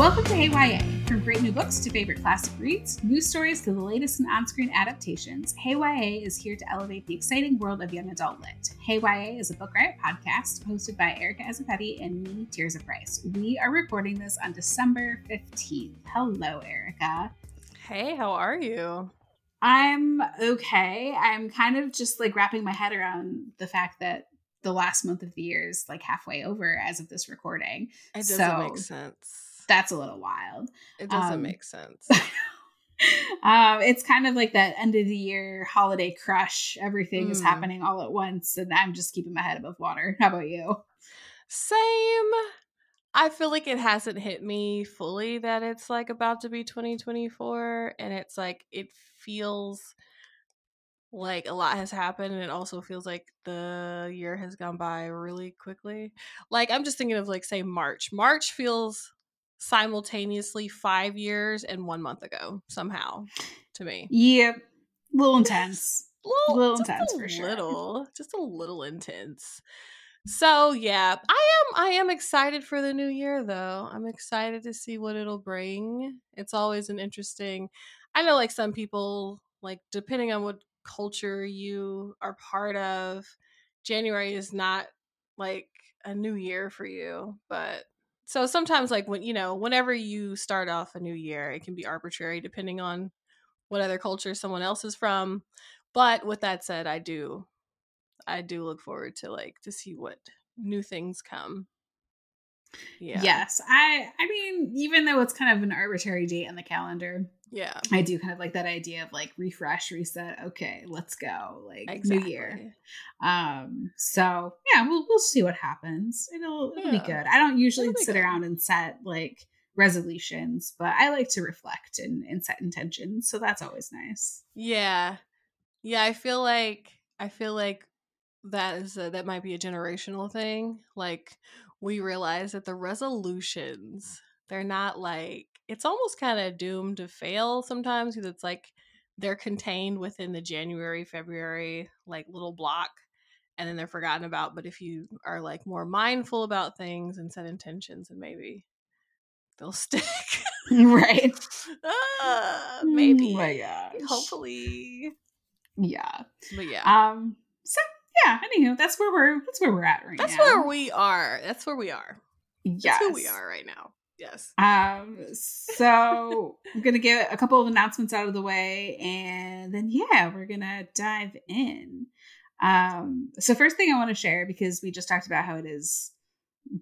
Welcome to Hey YA. From great new books to favorite classic reads, news stories to the latest in on screen adaptations, Hey YA is here to elevate the exciting world of young adult lit. Hey YA is a Book Riot podcast hosted by Erica Ezeifedi and me, Tirzah Price. We are recording this on December 15th. Hello, Erica. Hey, how are you? I'm okay. I'm kind of just like wrapping my head around the fact that the last month of the year is like halfway over as of this recording. It doesn't So- make sense. That's a little wild. It doesn't um, make sense. um, it's kind of like that end of the year holiday crush. Everything is Mm. happening all at once, and I'm just keeping my head above water. How about you? Same. I feel like it hasn't hit me fully that it's like about to be 2024 and it's like it feels like a lot has happened and it also feels like the year has gone by really quickly. Like I'm just thinking of like say March. March feels simultaneously 5 years and 1 month ago somehow to me. Yep, a little intense. little, little intense a for sure. little, just a little intense. So yeah, I am. I am excited for the new year, though. I'm excited to see what it'll bring. It's always an interesting. I know, like some people, like depending on what culture you are part of, January is not like a new year for you, but so sometimes like when you know whenever you start off a new year it can be arbitrary depending on what other culture someone else is from but with that said i do i do look forward to like to see what new things come yeah Yes, I. I mean, even though it's kind of an arbitrary date on the calendar, yeah I do kind of like that idea of like refresh, reset. Okay, let's go. Like new year. Um. So yeah, we'll we'll see what happens. It'll it'll be good. I don't usually sit good. around and set like resolutions, but I like to reflect and, and set intentions. So that's always nice. yeah yeah i feel like i feel like that is a, that might be a generational thing like we realize that the resolutions they're not like it's almost kind of doomed to fail sometimes because it's like they're contained within the january february like little block and then they're forgotten about but if you are like more mindful about things and set intentions and maybe they'll stick right. Oh maybe my gosh. hopefully Yeah. but yeah Um. So yeah. Anywho, that's where we're that's where we're at right That's now. where we are. That's where we are. Yes. That's who we are right now. Yes. Um, so I'm gonna get a couple of announcements out of the way, and then yeah, we're gonna dive in. Um, so first thing I want to share because we just talked about how it is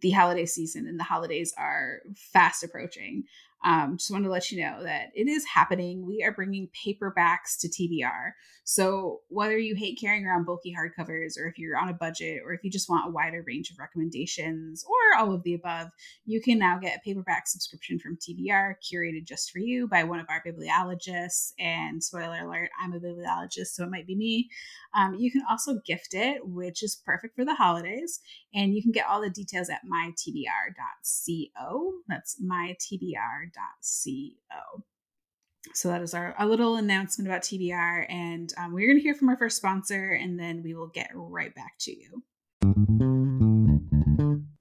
the holiday season and the holidays are fast approaching. Um, just wanted to let you know that it is happening. We are bringing paperbacks to TBR. So whether you hate carrying around bulky hardcovers, or if you're on a budget, or if you just want a wider range of recommendations, or all of the above, you can now get a paperback subscription from TBR curated just for you by one of our bibliologists. And spoiler alert, I'm a bibliologist, so it might be me. Um, you can also gift it, which is perfect for the holidays. And you can get all the details at mytbr.co. That's mytbr.co. So that is our a little announcement about TBR, and um, we're going to hear from our first sponsor, and then we will get right back to you.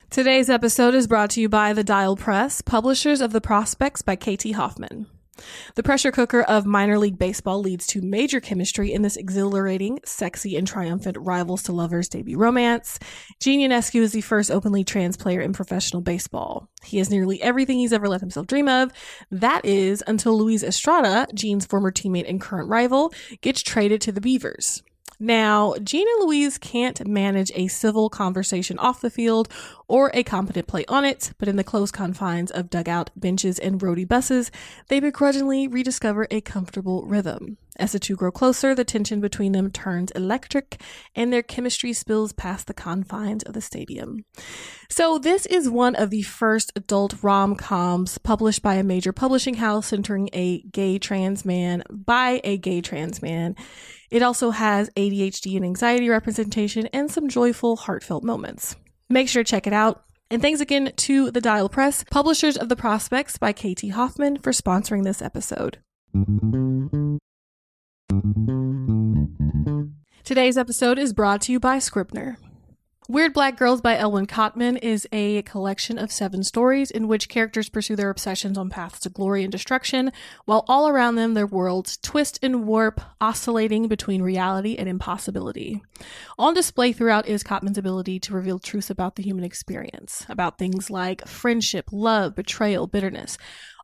Today's episode is brought to you by The Dial Press, publishers of The Prospects by KT Hoffman. The pressure cooker of minor league baseball leads to major chemistry in this exhilarating, sexy, and triumphant rivals to lovers debut romance. Gene Ionescu is the first openly trans player in professional baseball. He has nearly everything he's ever let himself dream of. That is until Luis Estrada, Gene's former teammate and current rival, gets traded to the Beavers. Now, and Luis can't manage a civil conversation off the field or a competent play on it, but in the close confines of dugout benches and roadie buses, they begrudgingly rediscover a comfortable rhythm. As the two grow closer, the tension between them turns electric and their chemistry spills past the confines of the stadium. So, this is one of the first adult rom coms published by a major publishing house centering a gay trans man by a gay trans man. It also has ADHD and anxiety representation and some joyful, heartfelt moments. Make sure to check it out. And thanks again to the Dial Press, publishers of The Prospects by KT Hoffman, for sponsoring this episode. Today's episode is brought to you by Scribner. Weird Black Girls by Elwin Cotman is a collection of seven stories in which characters pursue their obsessions on paths to glory and destruction, while all around them their worlds twist and warp, oscillating between reality and impossibility. On display throughout is Cotman's ability to reveal truths about the human experience, about things like friendship, love, betrayal, bitterness,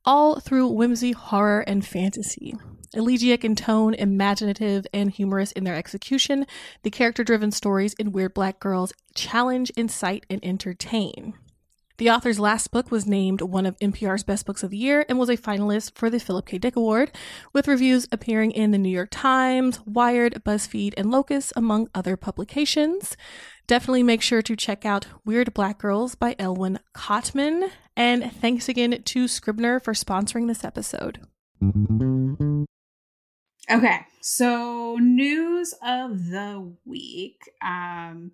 all through whimsy, horror, and fantasy. Elegiac in tone, imaginative, and humorous in their execution, the character driven stories in Weird Black Girls challenge, incite, and entertain. The author's last book was named one of NPR's best books of the year and was a finalist for the Philip K. Dick Award, with reviews appearing in the New York Times, Wired, BuzzFeed, and Locus, among other publications. Definitely make sure to check out Weird Black Girls by Elwin Cotman. And thanks again to Scribner for sponsoring this episode. Okay, so news of the week. Um,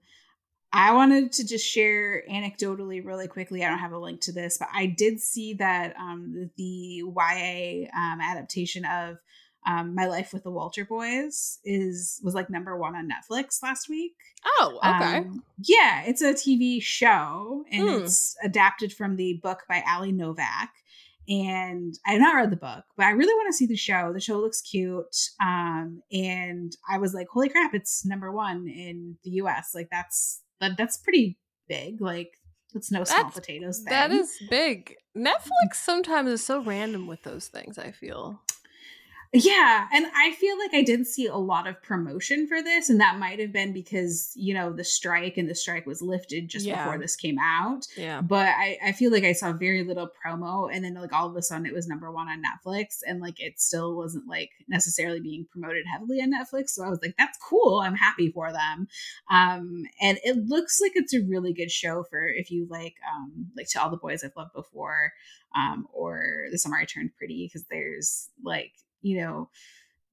I wanted to just share anecdotally really quickly. I don't have a link to this, but I did see that um, the YA um, adaptation of um, My Life with the Walter Boys is was like number one on Netflix last week. Oh, okay. Um, yeah, it's a TV show and Hmm. it's adapted from the book by Ali Novak. And I have not read the book, but I really want to see the show. The show looks cute. Um, and I was like, holy crap, it's number one in the US. Like that's that, that's pretty big. Like it's no small That's- potatoes thing. That is big. Netflix sometimes is so random with those things, I feel. Yeah, and I feel like I didn't see a lot of promotion for this, and that might have been because you know the strike and the strike was lifted just Yeah. before this came out. Yeah. But I, I feel like I saw very little promo, and then like all of a sudden it was number one on Netflix, and like it still wasn't like necessarily being promoted heavily on Netflix. So I was like, that's cool. I'm happy for them. Um, and it looks like it's a really good show for if you like um like to all the boys I've loved before, um, or the summer I turned pretty because there's like you know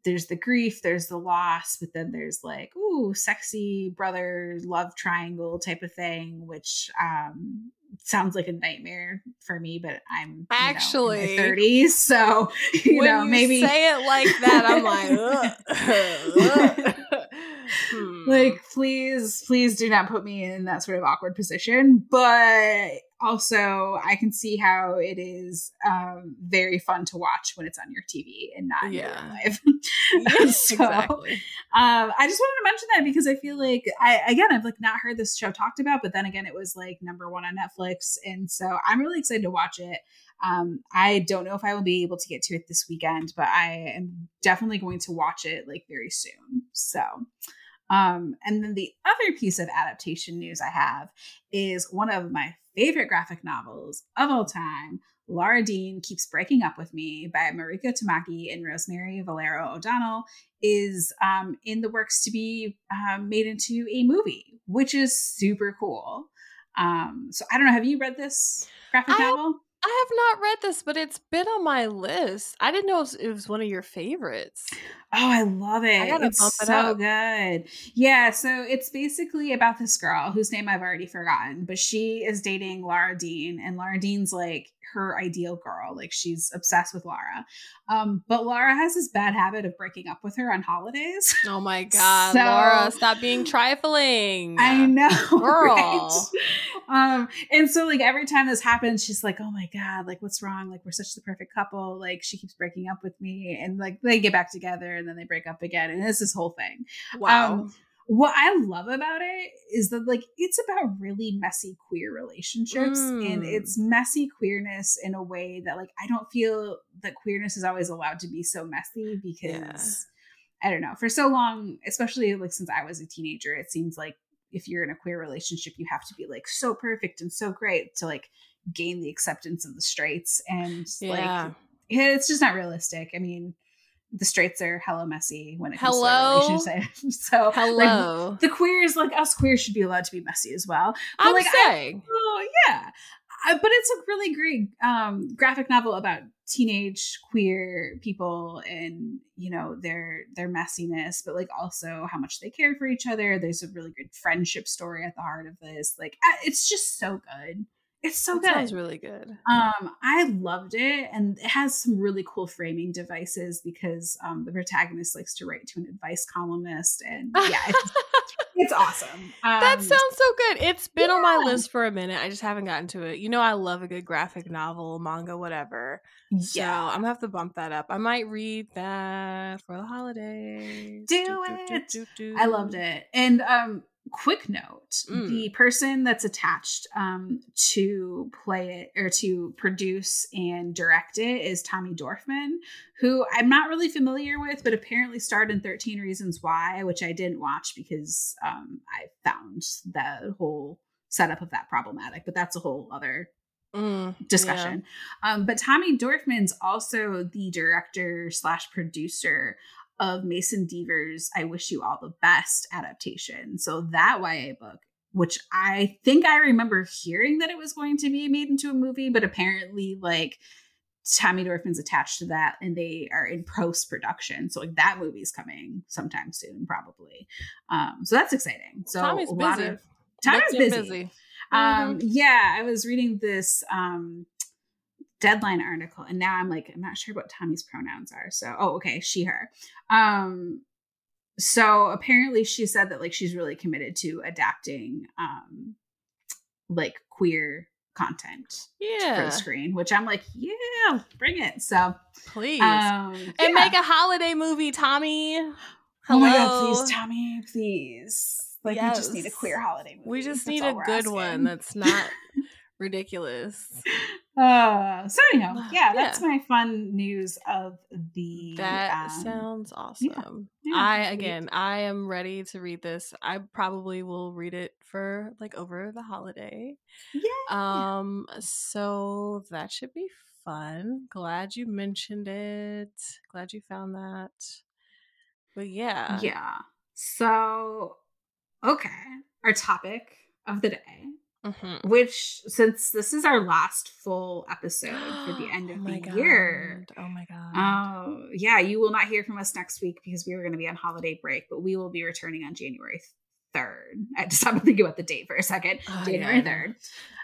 there's the grief, there's the loss, but then there's like, ooh, sexy brother love triangle type of thing, which um sounds like a nightmare for me, but I'm know, Actually, in my 30s, so you when know, you maybe say it like that, I'm like. Hmm. like please please do not put me in that sort of awkward position but also i can see how it is um very fun to watch when it's on your tv and not Yeah. life Yes, So, exactly. um i just wanted to mention that because i feel like i again i've like not heard this show talked about but then again it was like number one on netflix and so i'm really excited to watch it um i don't know if i will be able to get to it this weekend but i am definitely going to watch it like very soon so um and then the other piece of adaptation news i have is one of my favorite graphic novels of all time Laura Dean Keeps Breaking Up With Me by Mariko Tamaki and Rosemary Valero O'Donnell is um, in the works to be um, made into a movie, which is super cool. Um, so I don't know. Have you read this graphic I novel? I have not read this, but it's been on my list. I didn't know it was, it was one of your favorites. Oh, I love it. gotta it's bump it so up. good. Yeah, so it's basically about this girl whose name I've already forgotten, but she is dating Laura Dean, and Laura Dean's like her ideal girl. Like she's obsessed with Laura. Um, but Laura has this bad habit of breaking up with her on holidays. Oh my god, So- Laura, stop being trifling. I know, Girl. right? Um, and so like every time this happens, she's like, "Oh my god, like what's wrong? Like we're such the perfect couple. Like she keeps breaking up with me, and like they get back together, and then they break up again, and it's this whole thing." Wow. Um, what I love about it is that like it's about really messy queer relationships and Mm. it's messy queerness in a way that like I don't feel that queerness is always allowed to be so messy because I don't know. For so long, especially like since I was a teenager, it seems like if you're in a queer relationship, you have to be like so perfect and so great to like gain the acceptance of the straights and yeah. like it's just not realistic. I mean, the straights are hella messy when it comes Hello? to relationships. So like, Hello. the queers, like us queers, should be allowed to be messy as well. But I'm like, I- saying. Oh yeah, I, but it's a really great um, graphic novel about teenage queer people and you know their their messiness, but like also how much they care for each other. There's a really good friendship story at the heart of this. Like it's just so good. It's so That good. sounds really good. Um, I loved it, and it has some really cool framing devices because um, the protagonist likes to write to an advice columnist, and yeah, it's, it's awesome. Um, that sounds so good. It's been on my list for a minute. I just haven't gotten to it. You know, I love a good graphic novel, manga, whatever. So I'm gonna have to bump that up. I might read that for the holidays. Do it. Do, do, I loved it. And um quick note, Mm. the person that's attached um to play it or to produce and direct it is Tommy Dorfman, who I'm not really familiar with, but apparently starred in 13 Reasons Why, which I didn't watch because um I found the whole setup of that problematic, but that's a whole other Mm, discussion. Um, but Tommy Dorfman's also the director slash producer of Mason Deaver's "I Wish You All the Best" adaptation. So that YA book, which I think I remember hearing that it was going to be made into a movie, but apparently, like Tommy Dorfman's attached to that, and they are in post production. So like that movie's coming sometime soon, probably. Um, so that's exciting. So Tommy's a lot busy. of Tommy's and busy. Um, Mm-hmm. yeah, I was reading this um deadline article and now I'm like, I'm not sure what Tommy's pronouns are. So, oh, okay, she, her. Um, so apparently she said that like she's really committed to adapting um like queer content yeah. for the screen, which I'm like, yeah, bring it. So, please. um, and yeah. make a holiday movie, Tommy. Oh my god, please, Tommy, please. Like, we just need a queer holiday movie. We just That's need a good asking. one that's not ridiculous. Uh, so anyhow, yeah, Yeah. that's my fun news of the. That um, sounds awesome. yeah, I we- again, I am ready to read this. I probably will read it for like over the holiday. Yeah. Um, so that should be fun. Glad you mentioned it. Glad you found that. But yeah, yeah. So, okay, our topic of the day, Mhm. which since this is our last full episode for the end of Oh the year. Oh my god. Oh, yeah, you will not hear from us next week because we are going to be on holiday break, but we will be returning on January 3rd. I had to stop and think about the date for a second. Oh, January yeah, 3rd.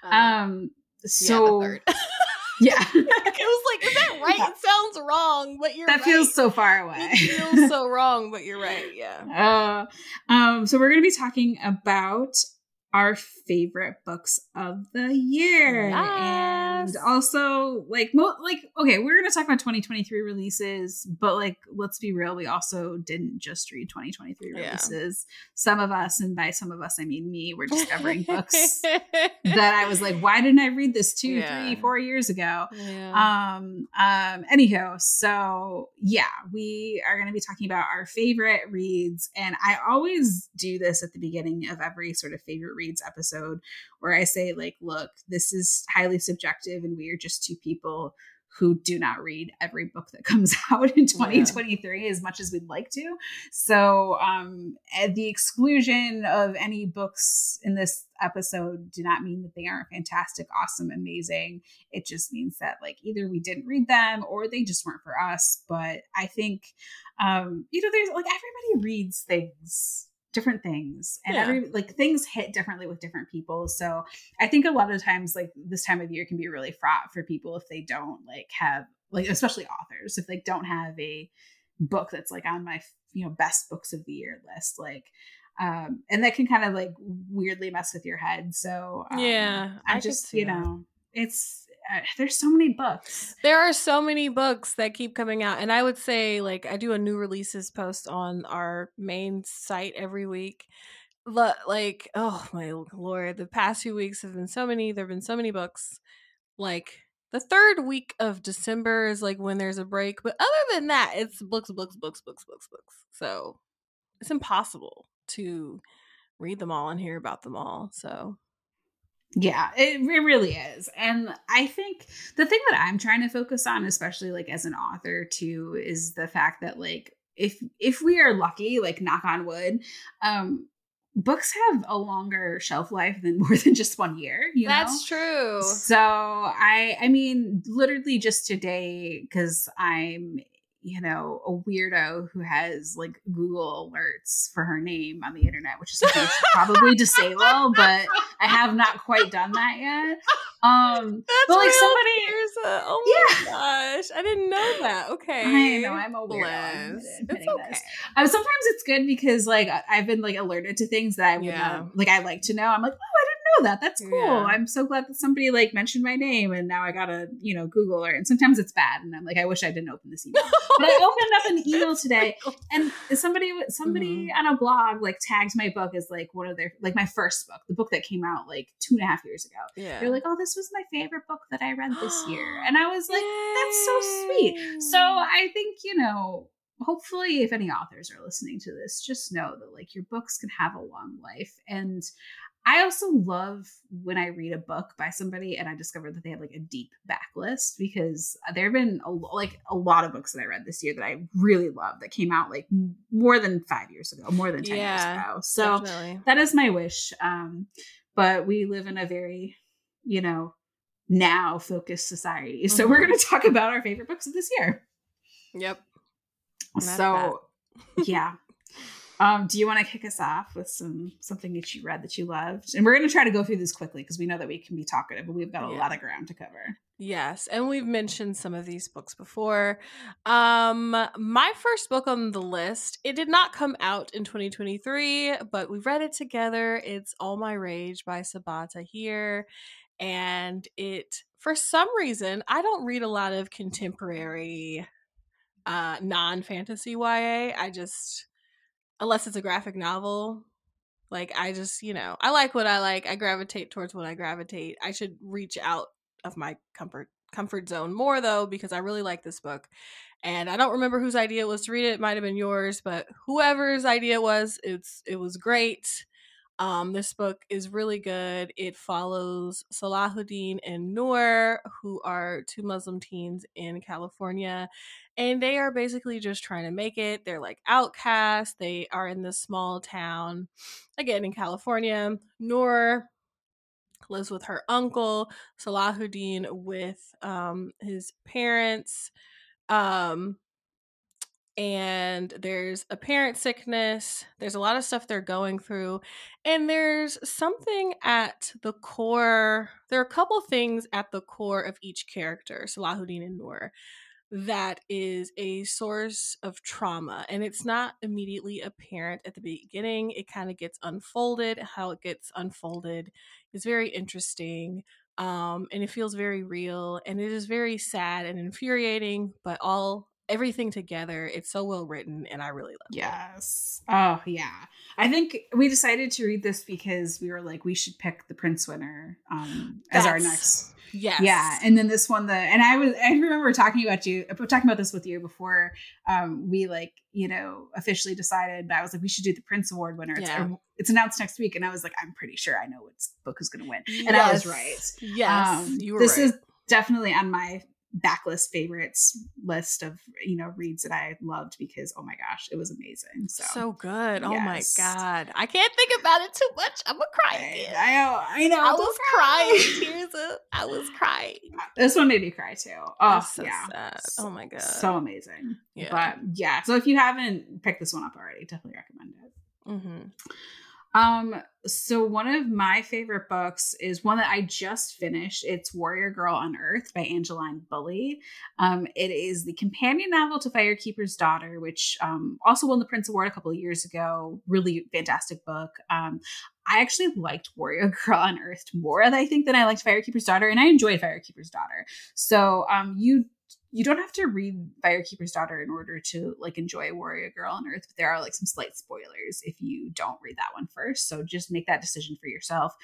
know. Uh, Um, yeah, so, the third. yeah. it was like, is that right? It sounds wrong, but you're that right. feels so far away. It feels so wrong, but you're right. Yeah. uh, um, so we're going to be talking about our favorite books of the year, and Yes. also like mo- like okay, we're going to talk about 2023 releases, but like let's be real, we also didn't just read 2023 Yeah. releases. Some of us, and by some of us I mean me, were discovering books that I was like, why didn't I read this two, Yeah. three, four years ago? yeah. Um, um, anyhow, so yeah, we are going to be talking about our favorite reads. And I always do this at the beginning of every sort of favorite reads episode where I say, like, look, this is highly subjective and we are just two people who do not read every book that comes out in 2023 as much as we'd like to. So, um, at the exclusion of any books in this episode do not mean that they aren't fantastic, awesome, amazing. It just means that like either we didn't read them or they just weren't for us. But i think um you know there's like everybody reads things different things and Yeah. every like things hit differently with different people so i think a lot of times like this time of year can be really fraught for people if they don't like have like especially authors if they don't have a book that's like on my you know best books of the year list like um and that can kind of like weirdly mess with your head so um, Yeah, I i just you that. know it's Uh, there's so many books There are so many books that keep coming out. And I would say, like, I do a new releases post on our main site every week. Like, oh my lord, the past few weeks have been so many. There have been so many books. Like, the third week of December is like when there's a break. But other than that, it's books, books, books, books, books, books. So it's impossible to read them all and hear about them all. So Yeah, it, it really is. And I think the thing that I'm trying to focus on, especially like as an author too, is the fact that like if if we are lucky, like knock on wood, um, books have a longer shelf life than more than just one year you that's know? true so i i mean literally just today because i'm you know, a weirdo who has like Google alerts for her name on the internet, which is something I should probably disable, but I have not quite done that yet. Um, That's but like real, somebody, a, oh my gosh, I didn't know that. Okay, I know I'm a weirdo. It's okay. Um, sometimes it's good because like I've been like alerted to things that I would Yeah. not like. I like to know. I'm like, oh, know that. That's cool. Yeah. I'm so glad that somebody like mentioned my name, and now I gotta you know Google her. And sometimes it's bad, and I'm like, I wish I didn't open this email. but I opened up an email today, and somebody somebody Mm-hmm. on a blog like tagged my book as like one of their like my first book, the book that came out like two and a half years ago. Yeah, They're like, oh, this was my favorite book that I read this year, and I was like, that's so sweet. So I think you know. Hopefully, if any authors are listening to this, just know that like your books can have a long life. And I also love when I read a book by somebody and I discover that they have like a deep backlist because there have been a, like a lot of books that I read this year that I really love that came out like more than five years ago, more than 10 Yeah, years ago. So Definitely. that is my wish. Um, but we live in a very, you know, now focused society. So we're Mhm. going to talk about our favorite books of this year. Yep. So, yeah. Um, do you want to kick us off with some something that you read that you loved? And we're going to try to go through this quickly because we know that we can be talkative, but we've got a Yeah. lot of ground to cover. Yes, and we've mentioned some of these books before. Um my first book on the list, it did not come out in 2023, but we read it together. It's All My Rage by Sabaa Tahir, and it for some reason, I don't read a lot of contemporary uh non-fantasy YA. I just unless it's a graphic novel, like I just, you know, I like what I like. I gravitate towards what I gravitate. I should reach out of my comfort comfort zone more though because I really like this book. And I don't remember whose idea it was to read it. It might have been yours, but whoever's idea it was, it's it was great. Um, this book is really good. It follows Salahuddin and Noor, who are two Muslim teens in California, and they are basically just trying to make it. They're like outcasts. They are in this small town, again in California. Noor lives with her uncle, Salahuddin with um, his parents. Um, and there's a parent sickness. There's a lot of stuff they're going through. And there's something at the core. There are a couple things at the core of each character, Salahuddin and Noor, that is a source of trauma. And it's not immediately apparent at the beginning. It kind of gets unfolded. How it gets unfolded is very interesting. Um, and it feels very real. And it is very sad and infuriating, but all everything together. It's so well written, and I really love it. Yes. Oh, yeah. I think we decided to read this because we were like, we should pick the Printz winner um, as our next Yes. Yeah, and then this one, the and I was I remember talking about you talking about this with you before um, we like you know officially decided. But I was like, we should do the Printz Award winner. It's, Yeah. it's announced next week, and I was like, I'm pretty sure I know what book is going to win, and I was right. Yes. Um, you were this right. is definitely on my backlist favorites list of you know reads that I loved because oh my gosh, it was amazing. So, so good. Oh my god. I can't think about it too much. I'm gonna cry I. I know, I know. I was crying. Tears of, I was crying. This one made me cry too. Oh so yeah, sad. Oh my god. so amazing. yeah. But yeah, so if you haven't picked this one up already, definitely recommend it. hmm Um, so one of my favorite books is one that I just finished. It's Warrior Girl Unearthed by Angeline Boulley. Um, it is the companion novel to Firekeeper's Daughter, which um, also won the Printz Award a couple of years ago. Really fantastic book. Um, I actually liked Warrior Girl Unearthed more, I think, than I liked Firekeeper's Daughter, and I enjoyed Firekeeper's Daughter. So um, you you don't have to read Firekeeper's Daughter in order to like enjoy Warrior Girl Unearthed, but there are like some slight spoilers if you don't read that one first. So just make that decision for yourself.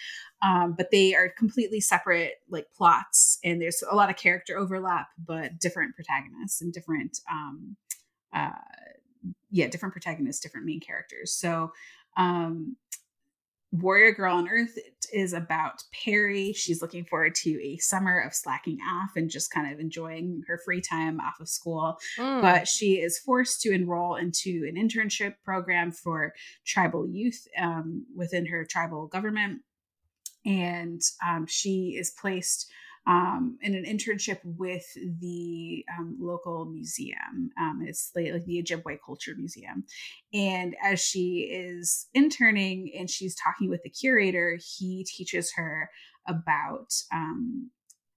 Um, but they are completely separate like plots, and there's a lot of character overlap, but different protagonists and different um, uh, yeah, different protagonists, different main characters. So um Warrior Girl Unearthed is about Perry. She's looking forward to a summer of slacking off and just kind of enjoying her free time off of school. Mm. But she is forced to enroll into an internship program for tribal youth um, within her tribal government. And um, she is placed um, in an internship with the um, local museum. Um, it's like, the Ojibwe Culture Museum. And as she is interning and she's talking with the curator, he teaches her about um,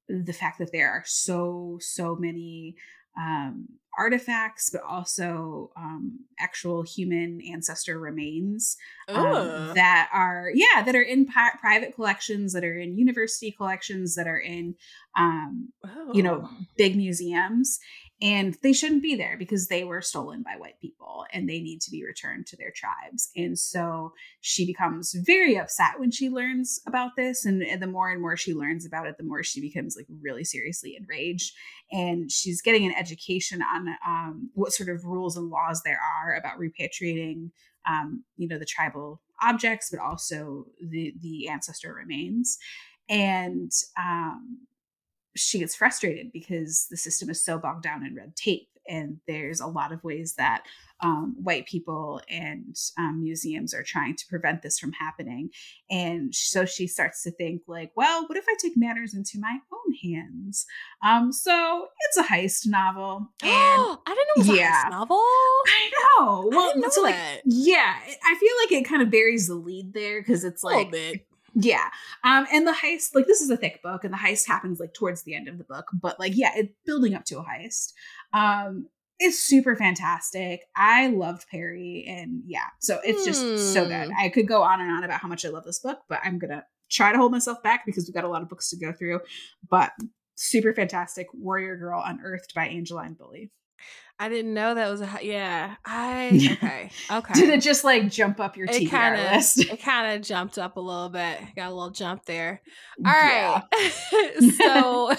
the fact that there are so, so many um, artifacts, but also um, actual human ancestor remains um, that are, yeah, that are in pi- private collections, that are in university collections, that are in, um, oh. you know, oh. big museums and they shouldn't be there because they were stolen by white people and they need to be returned to their tribes. And so she becomes very upset when she learns about this. And, the more and more she learns about it the more she becomes like really seriously enraged. And she's getting an education on um, what sort of rules and laws there are about repatriating um, you know the tribal objects but also the the ancestor remains. And um, she gets frustrated because the system is so bogged down in red tape and there's a lot of ways that um, white people and um, museums are trying to prevent this from happening. And so she starts to think like well what if i take matters into my own hands? Um, so it's a heist novel and i didn't know it was yeah, a heist novel. I know. Well I know so like yeah i feel like it kind of buries the lead there because it's like yeah. Um, and the heist, like this is a thick book, and the heist happens like towards the end of the book, but like, yeah, it's building up to a heist. Um, it's super fantastic. I loved Perry, and yeah, so it's just mm. so good. Hmm. I could go on and on about how much I love this book, but I'm gonna try to hold myself back because we've got a lot of books to go through. But super fantastic, Warrior Girl Unearthed by Angeline Boulley. I didn't know that was a yeah. I okay okay. Did it just like jump up your TBR kinda, list? It kind of jumped up a little bit. Got a little jump there. All right. Yeah. so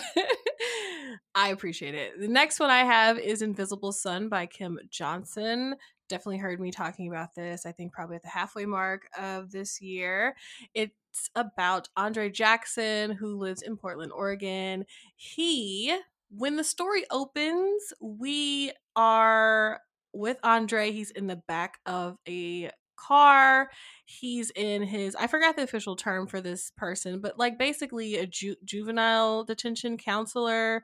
I appreciate it. The next one I have is Invisible Son by Kim Johnson. Definitely heard me talking about this. I think probably at the halfway mark of this year. It's about Andre Jackson who lives in Portland, Oregon. He when the story opens, we are with Andre. He's in the back of a car. He's in his, I forgot the official term for this person, but like basically a ju- juvenile detention counselor,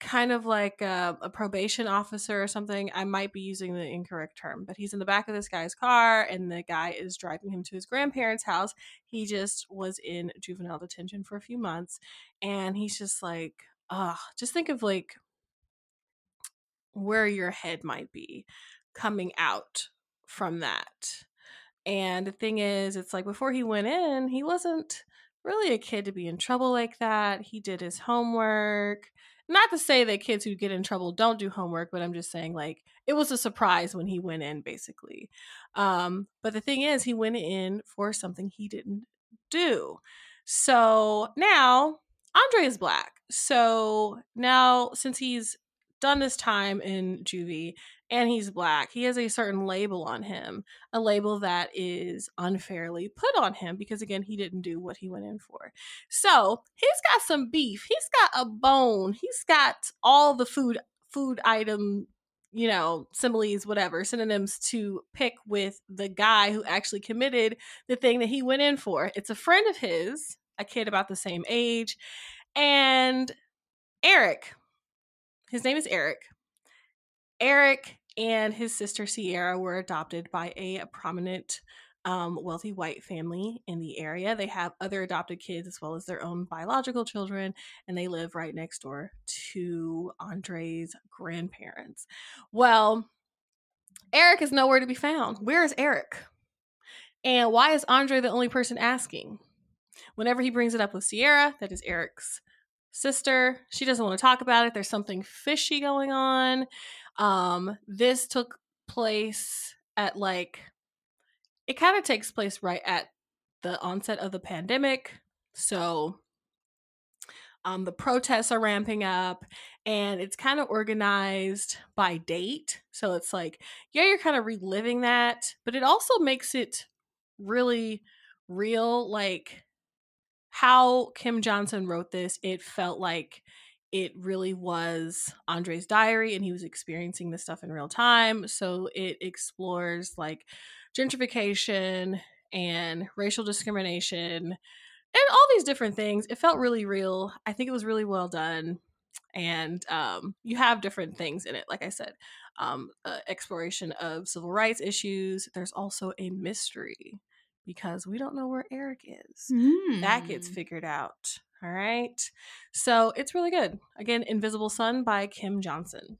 kind of like a, a, probation officer or something. I might be using the incorrect term, but he's in the back of this guy's car and the guy is driving him to his grandparents' house. He just was in juvenile detention for a few months and he's just like, uh, just think of like where your head might be coming out from that. And the thing is, it's like before he went in, he wasn't really a kid to be in trouble like that. He did his homework. Not to say that kids who get in trouble don't do homework, but I'm just saying like it was a surprise when he went in basically. Um, but the thing is, he went in for something he didn't do. So now Andre is black. So now, since he's done this time in juvie and he's black, he has a certain label on him, a label that is unfairly put on him because, again, he didn't do what he went in for. So he's got some beef. He's got a bone. He's got all the food food item you know, similes, whatever, synonyms to pick with the guy who actually committed the thing that he went in for. It's a friend of his, a kid about the same age, and Eric, his name is Eric. Eric and his sister Sierra were adopted by a prominent, um, wealthy white family in the area. They have other adopted kids as well as their own biological children, and they live right next door to Andre's grandparents. Well, Eric is nowhere to be found. Where is Eric? And why is Andre the only person asking? Whenever he brings it up with Sierra, that is Eric's sister. She doesn't want to talk about it. There's something fishy going on. Um, this took place at like, it kind of takes place right at the onset of the pandemic. So um, the protests are ramping up and it's kind of organized by date. So it's like, yeah, you're kind of reliving that, but it also makes it really real like how Kim Johnson wrote this, it felt like it really was Andre's diary and he was experiencing this stuff in real time. So it explores like gentrification and racial discrimination and all these different things. It felt really real. I think it was really well done. And um, you have different things in it, like I said, um, uh, exploration of civil rights issues. There's also a mystery because we don't know where Eric is. Mm. That gets hmm. figured out. All right. So it's really good. Again, Invisible Son by Kim Johnson.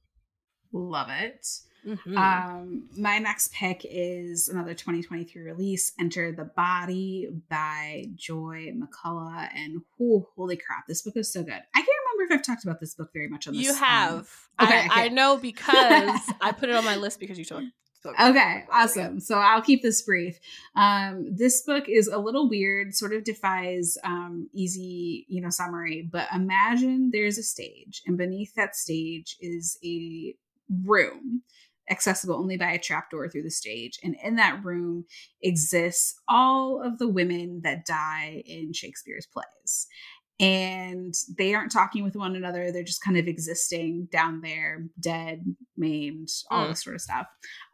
Love it. Mm-hmm. Um, my next pick is another 2023 release, Enter the Body by Joy McCullough. And holy crap, this book is so good. I can't remember if I've talked about this book very much on this. You have. Um, okay, I. I know because I put it on my list because you told Okay, awesome. So I'll keep this brief. Um, this book is a little weird, sort of defies um, easy, you know, summary. But imagine there's a stage, and beneath that stage is a room accessible only by a trapdoor through the stage. And in that room exists all of the women that die in Shakespeare's plays and they aren't talking with one another. They're just kind of existing down there, dead, maimed, all mm. this sort of stuff.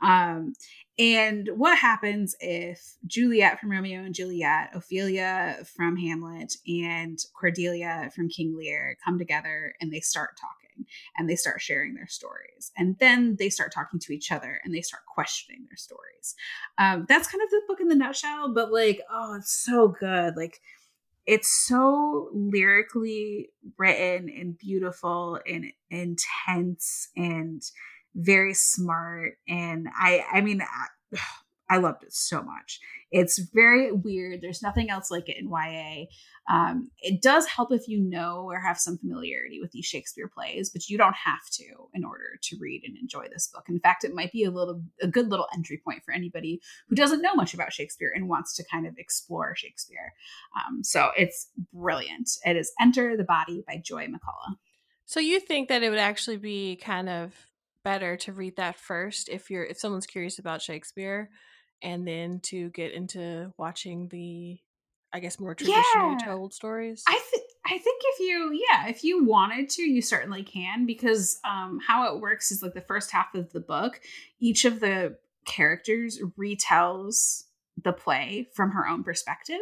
Um, and what happens if Juliet from Romeo and Juliet, Ophelia from Hamlet, and Cordelia from King Lear come together and they start talking and they start sharing their stories. And then they start talking to each other and they start questioning their stories. Um, that's kind of the book in the nutshell, but like, oh, it's so good. Like, it's so lyrically written and beautiful and intense and very smart. And i i mean I, loved it so much. It's very weird. There's nothing else like it in YA. Um, it does help if you know or have some familiarity with these Shakespeare plays, but you don't have to in order to read and enjoy this book. In fact, it might be a little a good little entry point for anybody who doesn't know much about Shakespeare and wants to kind of explore Shakespeare. Um, so it's brilliant. It is Enter the Body by Joy McCullough. So you think that it would actually be kind of better to read that first if you're if someone's curious about Shakespeare and then to get into watching the I guess more traditionally yeah. told stories. I think I think if you yeah, if you wanted to, you certainly can because um how it works is like the first half of the book, each of the characters retells the play from her own perspective.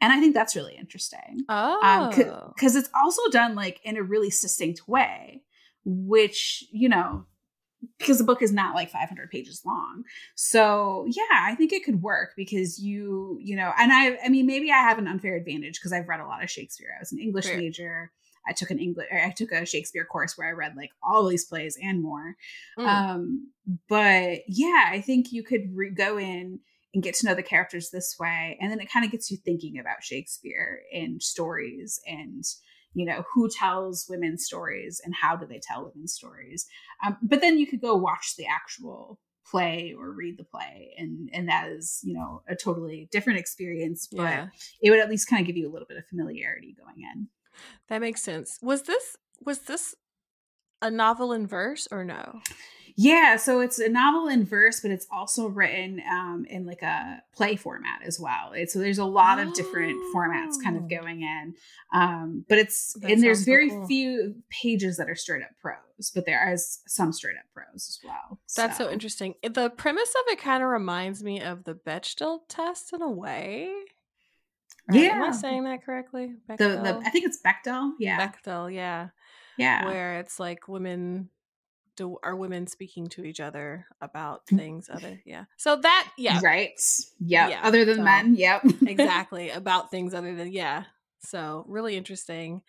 And I think that's really interesting. Oh. Um, cuz it's also done like in a really succinct way, which, you know, because the book is not like 500 pages long. So yeah i think it could work because you you know and i i mean maybe i have an unfair advantage because i've read a lot of shakespeare. I was an english major. I took an english i took a shakespeare course where i read like all these plays and more. Mm. um but yeah i think you could re- go in and get to know the characters this way and then it kind of gets you thinking about shakespeare and stories and you know who tells women's stories and how do they tell women's stories. Um, but then you could go watch the actual play or read the play and and that is you know a totally different experience but yeah. it would at least kind of give you a little bit of familiarity going in. That makes sense. Was this was this a novel in verse or no yeah, so it's a novel in verse, but it's also written um, in like a play format as well. It's, so there's a lot of different formats kind of oh. going in, um, but it's that and there's very so cool. few pages that are straight up prose, but there is some straight up prose as well. That's so, so interesting. The premise of it kind of reminds me of the Bechdel test in a way. Right? Yeah, am I saying that correctly? The, the I think it's Bechdel. Yeah, Bechdel. Yeah, yeah, where it's like women do are women speaking to each other about mm. things other yeah. So that yeah. Right. Yep. yeah other than so, men yep. exactly about things other than yeah. So really interesting.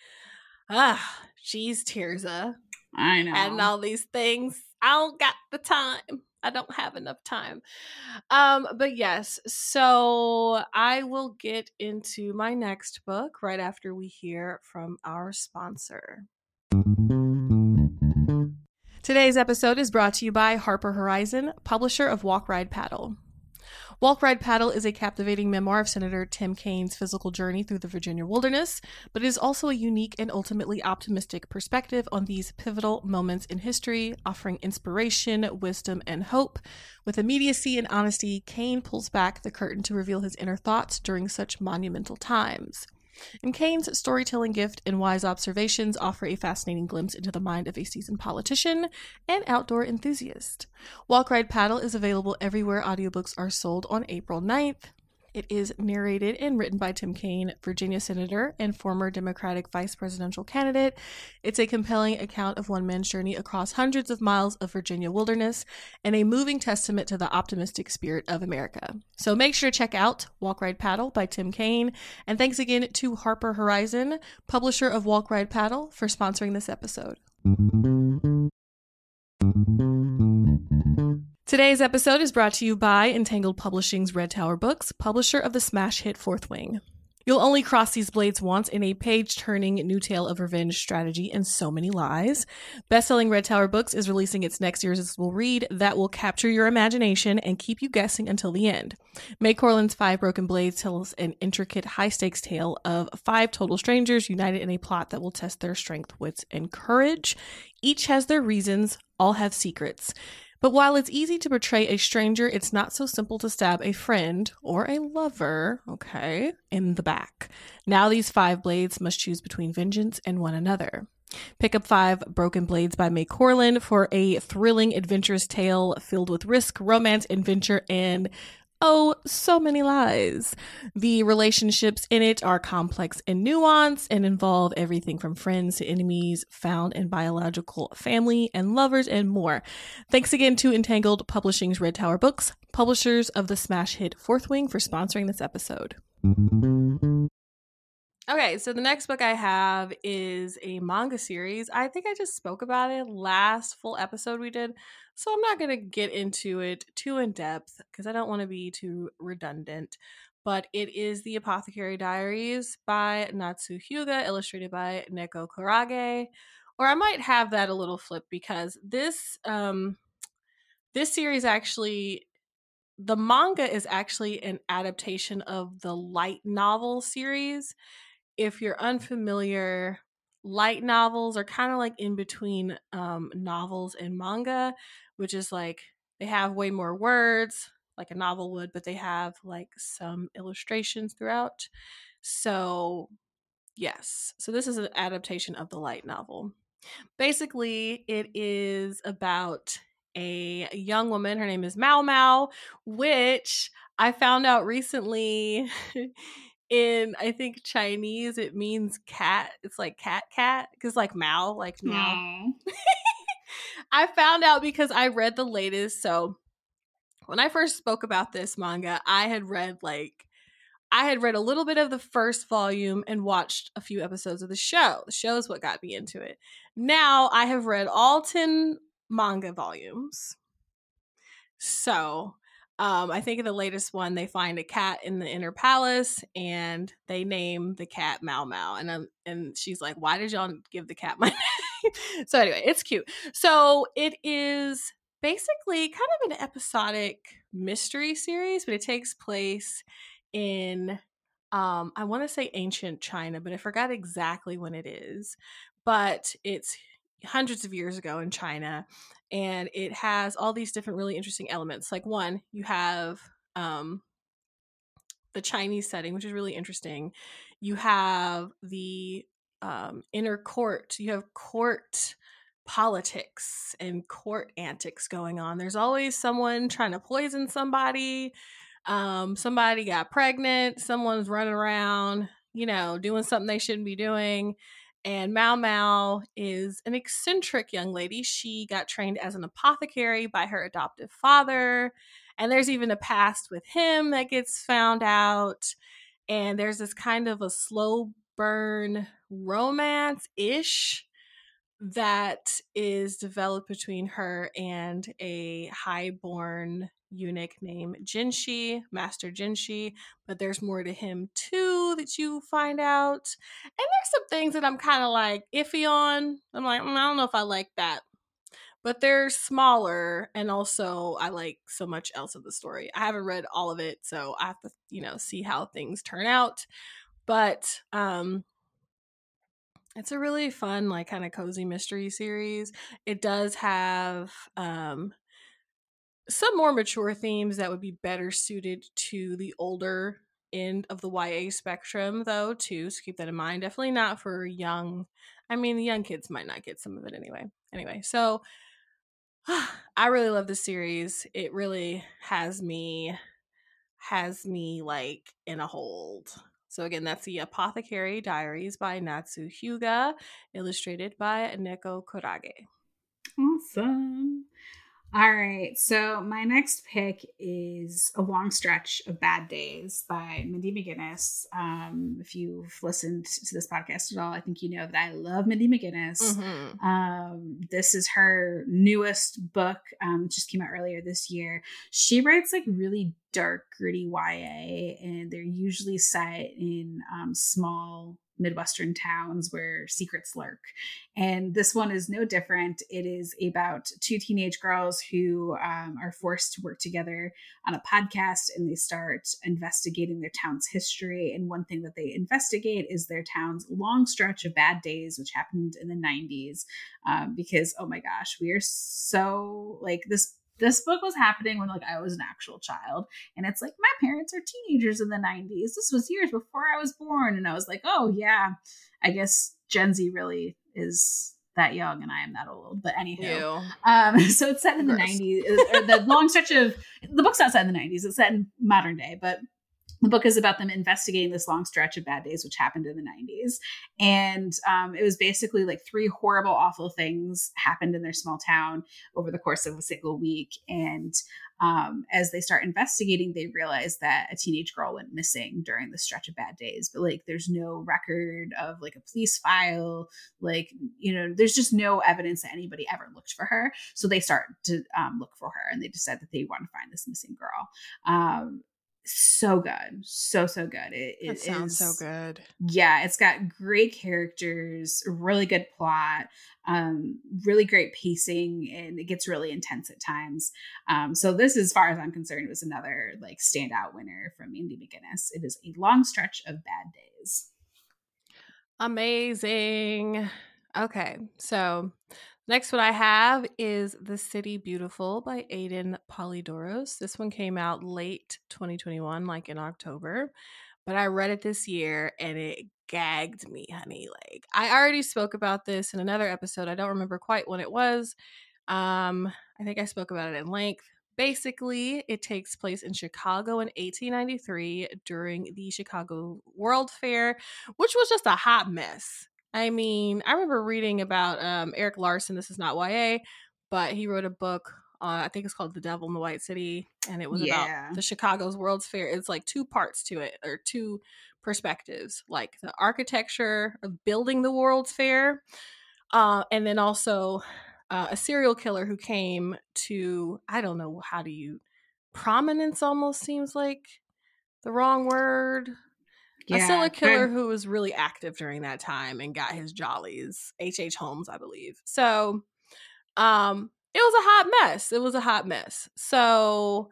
Ah she's Tirzah I know. and all these things I don't got the time I don't have enough time. Um but yes so I will get into my next book right after we hear from our sponsor Today's episode is brought to you by Harper Horizon, publisher of Walk Ride Paddle. Walk, Ride, Paddle is a captivating memoir of Senator Tim Kaine's physical journey through the Virginia wilderness, but it is also a unique and ultimately optimistic perspective on these pivotal moments in history, offering inspiration, wisdom, and hope. With immediacy and honesty, Kaine pulls back the curtain to reveal his inner thoughts during such monumental times. And Kaine's storytelling gift and wise observations offer a fascinating glimpse into the mind of a seasoned politician and outdoor enthusiast. Walk, Ride, Paddle is available everywhere audiobooks are sold on April 9th. It is narrated and written by Tim Kaine, Virginia Senator and former Democratic vice presidential candidate. It's a compelling account of one man's journey across hundreds of miles of Virginia wilderness and a moving testament to the optimistic spirit of America. So make sure to check out Walk, Ride, Paddle by Tim Kaine. And thanks again to Harper Horizon, publisher of Walk, Ride, Paddle, for sponsoring this episode. Today's episode is brought to you by Entangled Publishing's Red Tower Books, publisher of the smash hit Fourth Wing. You'll only cross these blades once in a page turning new tale of revenge, strategy, and so many lies. Bestselling Red Tower Books is releasing its next irresistible read that will capture your imagination and keep you guessing until the end. Mai Corland's Five Broken Blades tells an intricate, high stakes tale of five total strangers united in a plot that will test their strength, wits, and courage. Each has their reasons, all have secrets. But while it's easy to betray a stranger, it's not so simple to stab a friend or a lover, okay, in the back. Now these five blades must choose between vengeance and one another. Pick up Five Broken Blades by Mai Corland for a thrilling, adventurous tale filled with risk, romance, adventure, and Oh, so many lies. The relationships in it are complex and nuanced and involve everything from friends to enemies, found and biological family and lovers, and more. Thanks again to Entangled Publishing's Red Tower Books, publishers of the smash hit Fourth Wing, for sponsoring this episode. Okay, so the next book I have is a manga series. I think I just spoke about it last full episode we did, so I'm not going to get into it too in depth because I don't want to be too redundant. But it is The Apothecary Diaries by Natsu Hyuuga, illustrated by Nekokurage. Or I might have that a little flip because this um this series actually the manga is actually an adaptation of the light novel series if you're unfamiliar, light novels are kind of like in between um, novels and manga, which is like they have way more words like a novel would, but they have like some illustrations throughout. So, yes. So, this is an adaptation of the light novel. Basically, it is about a young woman. Her name is Mao Mao, which I found out recently in I think Chinese it means cat. It's like cat cat because like Mao like meow. I found out because I read the latest. So when I first spoke about this manga, I had read like I had read a little bit of the first volume and watched a few episodes of the show. The show is what got me into it. Now I have read all 10 manga volumes. So um, I think in the latest one, they find a cat in the inner palace and they name the cat Mao Mao. And um, and she's like, "Why did y'all give the cat my name?" so anyway, it's cute. So it is basically kind of an episodic mystery series, but it takes place in um, I want to say ancient China, but I forgot exactly when it is. But it's hundreds of years ago in China, and it has all these different really interesting elements. Like one, you have um, the Chinese setting, which is really interesting. You have the um, inner court. You have court politics and court antics going on. There's always someone trying to poison somebody. Um, somebody got pregnant. Someone's running around, you know, doing something they shouldn't be doing. And Mao Mao is an eccentric young lady. She got trained as an apothecary by her adoptive father. And there's even a past with him that gets found out. And there's this kind of a slow burn romance ish that is developed between her and a highborn eunuch named Jinshi, Master Jinshi, but there's more to him too that you find out. And there's some things that I'm kind of like iffy on. I'm like, mm, I don't know if I like that. but they're smaller and also I like so much else of the story. I haven't read all of it, so I have to, you know, see how things turn out. But um it's a really fun like kind of cozy mystery series. It does have um some more mature themes that would be better suited to the older end of the YA spectrum though too so keep that in mind. Definitely not for young I mean the young kids might not get some of it anyway. Anyway so I really love the series. It really has me has me like in a hold so again that's the Apothecary Diaries by Natsu Hyuuga illustrated by Nekokurage. Awesome all right. So my next pick is A Long Stretch of Bad Days by Mindy McGinnis. Um, if you've listened to this podcast at all, I think you know that I love Mindy McGinnis. Mm-hmm. Um, this is her newest book. Um, just came out earlier this year. She writes like really dark, gritty YA, and they're usually set in um, small Midwestern towns where secrets lurk. And this one is no different. It is about two teenage girls who um, are forced to work together on a podcast and they start investigating their town's history. And one thing that they investigate is their town's long stretch of bad days, which happened in the 90s. Um, because, oh my gosh, we are so like this this book was happening when like I was an actual child and it's like my parents are teenagers in the 90s this was years before I was born and I was like oh yeah I guess Gen Z really is that young and I am that old but anywho. Um so it's set in the 90s or the long stretch of the book's not set in the 90s it's set in modern day but the book is about them investigating this long stretch of bad days which happened in the 90s and um, it was basically like three horrible awful things happened in their small town over the course of a single week. And um, as they start investigating they realize that a teenage girl went missing during the stretch of bad days. But like there's no record of like a police file. Like you know there's just no evidence that anybody ever looked for her. So they start to um, look for her and they decide that they want to find this missing girl. Um, so good so so good. It, it sounds is, so good. Yeah it's got great characters really good plot um really great pacing and it gets really intense at times. Um so this as far as i'm concerned was another like standout winner from mindy mcginnis. It is a long stretch of bad days. Amazing. Okay so Next one I have is The City Beautiful by Aden Polydoros. This one came out late 2021, like in October, but I read it this year and it gagged me, honey. Like I already spoke about this in another episode. I don't remember quite when it was. Um, I think I spoke about it in length. Basically, it takes place in Chicago in 1893 during the Chicago World Fair, which was just a hot mess. I mean, I remember reading about um, Erik Larson. This is not YA, but he wrote a book. Uh, I think it's called The Devil in the White City, and it was yeah. about the Chicago's World's Fair. It's like two parts to it, or two perspectives, like the architecture of building the World's Fair, uh, and then also uh, a serial killer who came to I don't know how do you prominence almost seems like the wrong word yeah, a serial killer who was really active during that time and got his jollies. H. H. Holmes, I believe. So, um, it was a hot mess. It was a hot mess. So,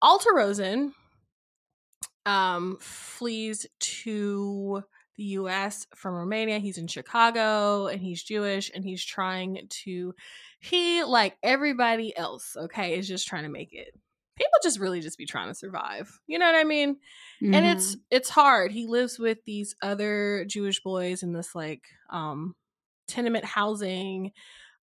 Alter Rosen, um, flees to the US from Romania. He's in Chicago and he's Jewish and he's trying to he like everybody else, okay, is just trying to make it people just really just be trying to survive. You know what I mean? Mm-hmm. And it's mm-hmm. it's hard. He lives with these other Jewish boys in this like um tenement housing.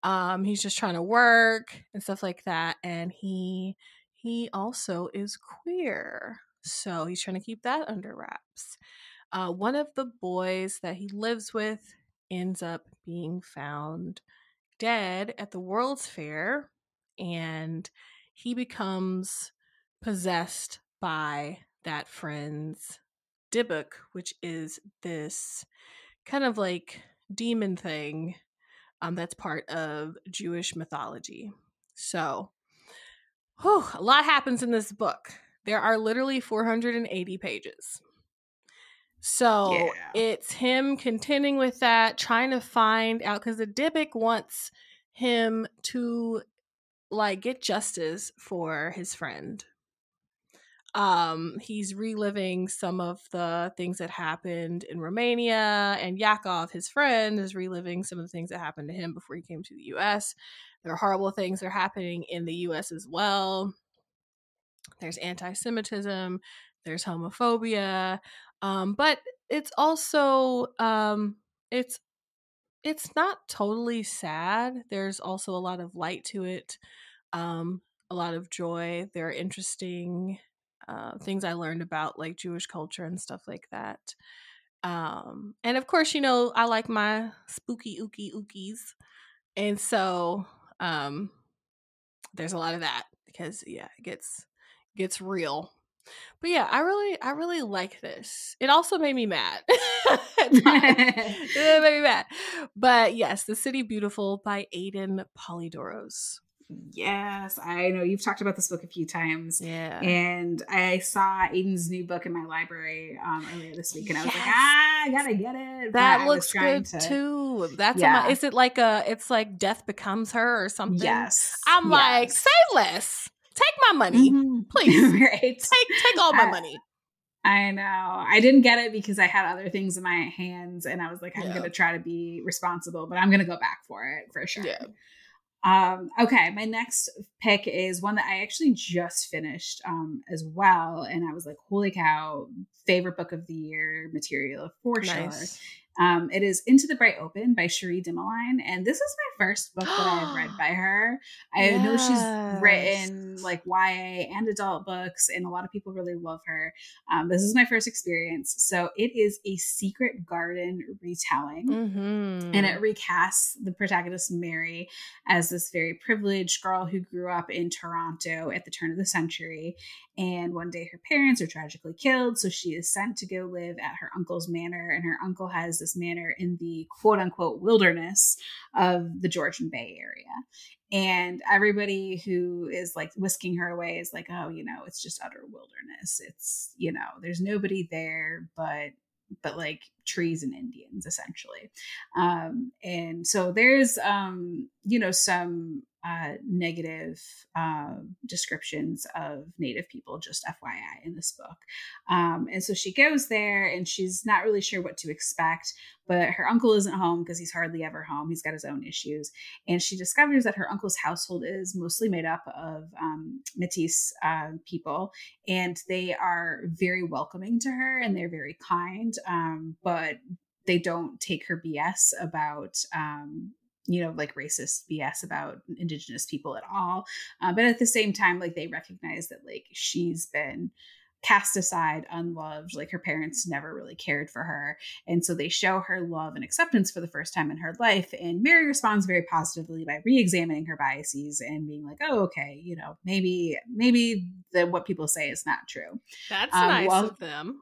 Um he's just trying to work and stuff like that and he he also is queer. So he's trying to keep that under wraps. Uh one of the boys that he lives with ends up being found dead at the World's Fair and he becomes possessed by that friend's Dybbuk, which is this kind of like demon thing um, that's part of Jewish mythology. So, whew, a lot happens in this book. There are literally 480 pages. So yeah. it's him contending with that, trying to find out because the Dybbuk wants him to like get justice for his friend. Um he's reliving some of the things that happened in Romania and Yakov his friend is reliving some of the things that happened to him before he came to the US there are horrible things that are happening in the US as well. There's anti-semitism there's homophobia um but it's also um it's it's not totally sad there's also a lot of light to it um a lot of joy there are interesting uh, things I learned about like Jewish culture and stuff like that. Um, and of course, you know, I like my spooky ookie ookies. And so um, there's a lot of that because yeah, it gets gets real. But yeah, I really I really like this. It also made me mad. it made me mad. But yes, The City Beautiful by Aden Polydoros. Yes, I know you've talked about this book a few times. Yeah. And I saw Aden's new book in my library um, earlier this week, and I was yes. like, ah, I gotta get it. That looks good to... too. That's yeah. my, is it like a? It's like Death Becomes Her or something. Yes. I'm yes. like, say less. Take my money, mm-hmm. please. right. Take take all my money. I know. I didn't get it because I had other things in my hands, and I was like, I'm yeah. gonna try to be responsible, but I'm gonna go back for it for sure. Yeah. Um, okay, my next pick is one that I actually just finished um, as well. And I was like, holy cow, favorite book of the year material for nice. sure. Um, it is Into the Bright Open by Cherie Dimaline. And this is my first book that I've read by her. I yes. know she's written like YA and adult books, and a lot of people really love her. Um, this is my first experience. So it is a secret garden retelling. Mm-hmm. And it recasts the protagonist, Mary, as this very privileged girl who grew up in Toronto at the turn of the century. And one day her parents are tragically killed. So she is sent to go live at her uncle's manor. And her uncle has this manor in the quote unquote wilderness of the Georgian Bay area. And everybody who is like whisking her away is like, oh, you know, it's just utter wilderness. It's, you know, there's nobody there but but like trees and Indians essentially. Um, and so there's um, you know some uh, negative uh, descriptions of Native people, just FYI, in this book. Um, and so she goes there and she's not really sure what to expect, but her uncle isn't home because he's hardly ever home. He's got his own issues. And she discovers that her uncle's household is mostly made up of um, Metis uh, people, and they are very welcoming to her and they're very kind, um, but they don't take her BS about um, you know like racist bs about indigenous people at all uh, but at the same time like they recognize that like she's been cast aside unloved like her parents never really cared for her and so they show her love and acceptance for the first time in her life and mary responds very positively by re-examining her biases and being like oh okay you know maybe maybe the what people say is not true. That's um, nice well, of them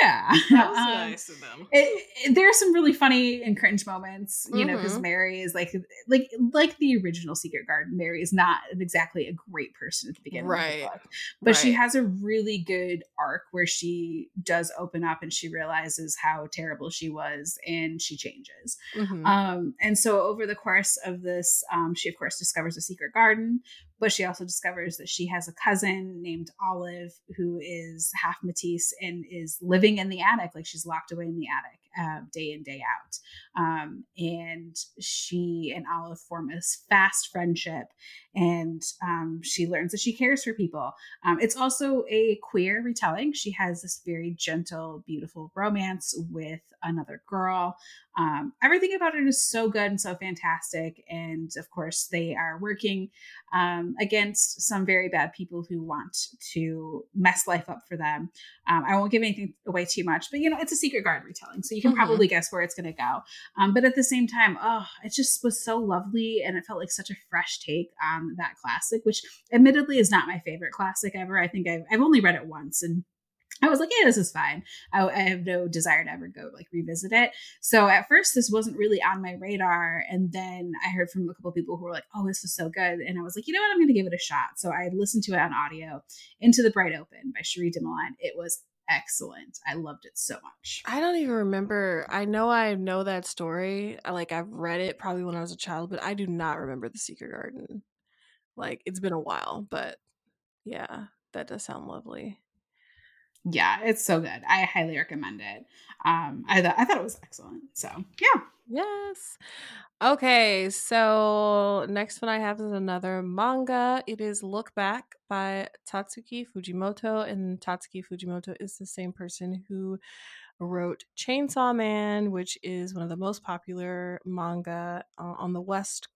yeah, that was um, nice of them. It, it, there are some really funny and cringe moments, you mm-hmm. know, because Mary is like, like, like the original Secret Garden. Mary is not exactly a great person at the beginning right. of the book, but right. she has a really good arc where she does open up and she realizes how terrible she was and she changes. Mm-hmm. Um, and so over the course of this, um, she of course discovers a secret garden, but she also discovers that she has a cousin named Olive who is half Metis and is living in the attic, like she's locked away in the attic uh, day in, day out. Um, and she and Olive form a fast friendship, and um, she learns that she cares for people. Um, it's also a queer retelling. She has this very gentle, beautiful romance with another girl. Um, everything about it is so good and so fantastic. And of course, they are working um, against some very bad people who want to mess life up for them. I won't give anything away too much, but you know, it's a secret guard retelling. So you can mm-hmm. probably guess where it's going to go. Um, but at the same time, oh, it just was so lovely. And it felt like such a fresh take on that classic, which admittedly is not my favorite classic ever. I think I've, I've only read it once and I was like, yeah, this is fine. I, I, have no desire to ever go like revisit it. So at first, this wasn't really on my radar. And then I heard from a couple people who were like, oh, this is so good. And I was like, you know what? I'm going to give it a shot. So I listened to it on audio, Into the Bright Open by Cherie Dimaline. It was excellent. I loved it so much. I don't even remember. I know I know that story. Like I've read it probably when I was a child, but I do not remember the Secret Garden. Like it's been a while, but yeah, that does sound lovely. Yeah, it's so good. I highly recommend it. Um, I thought I thought it was excellent. So yeah. Yes. Okay, so next one I have is another manga. It is Look Back by Tatsuki Fujimoto, and Tatsuki Fujimoto is the same person who wrote Chainsaw Man, which is one of the most popular manga uh, on the west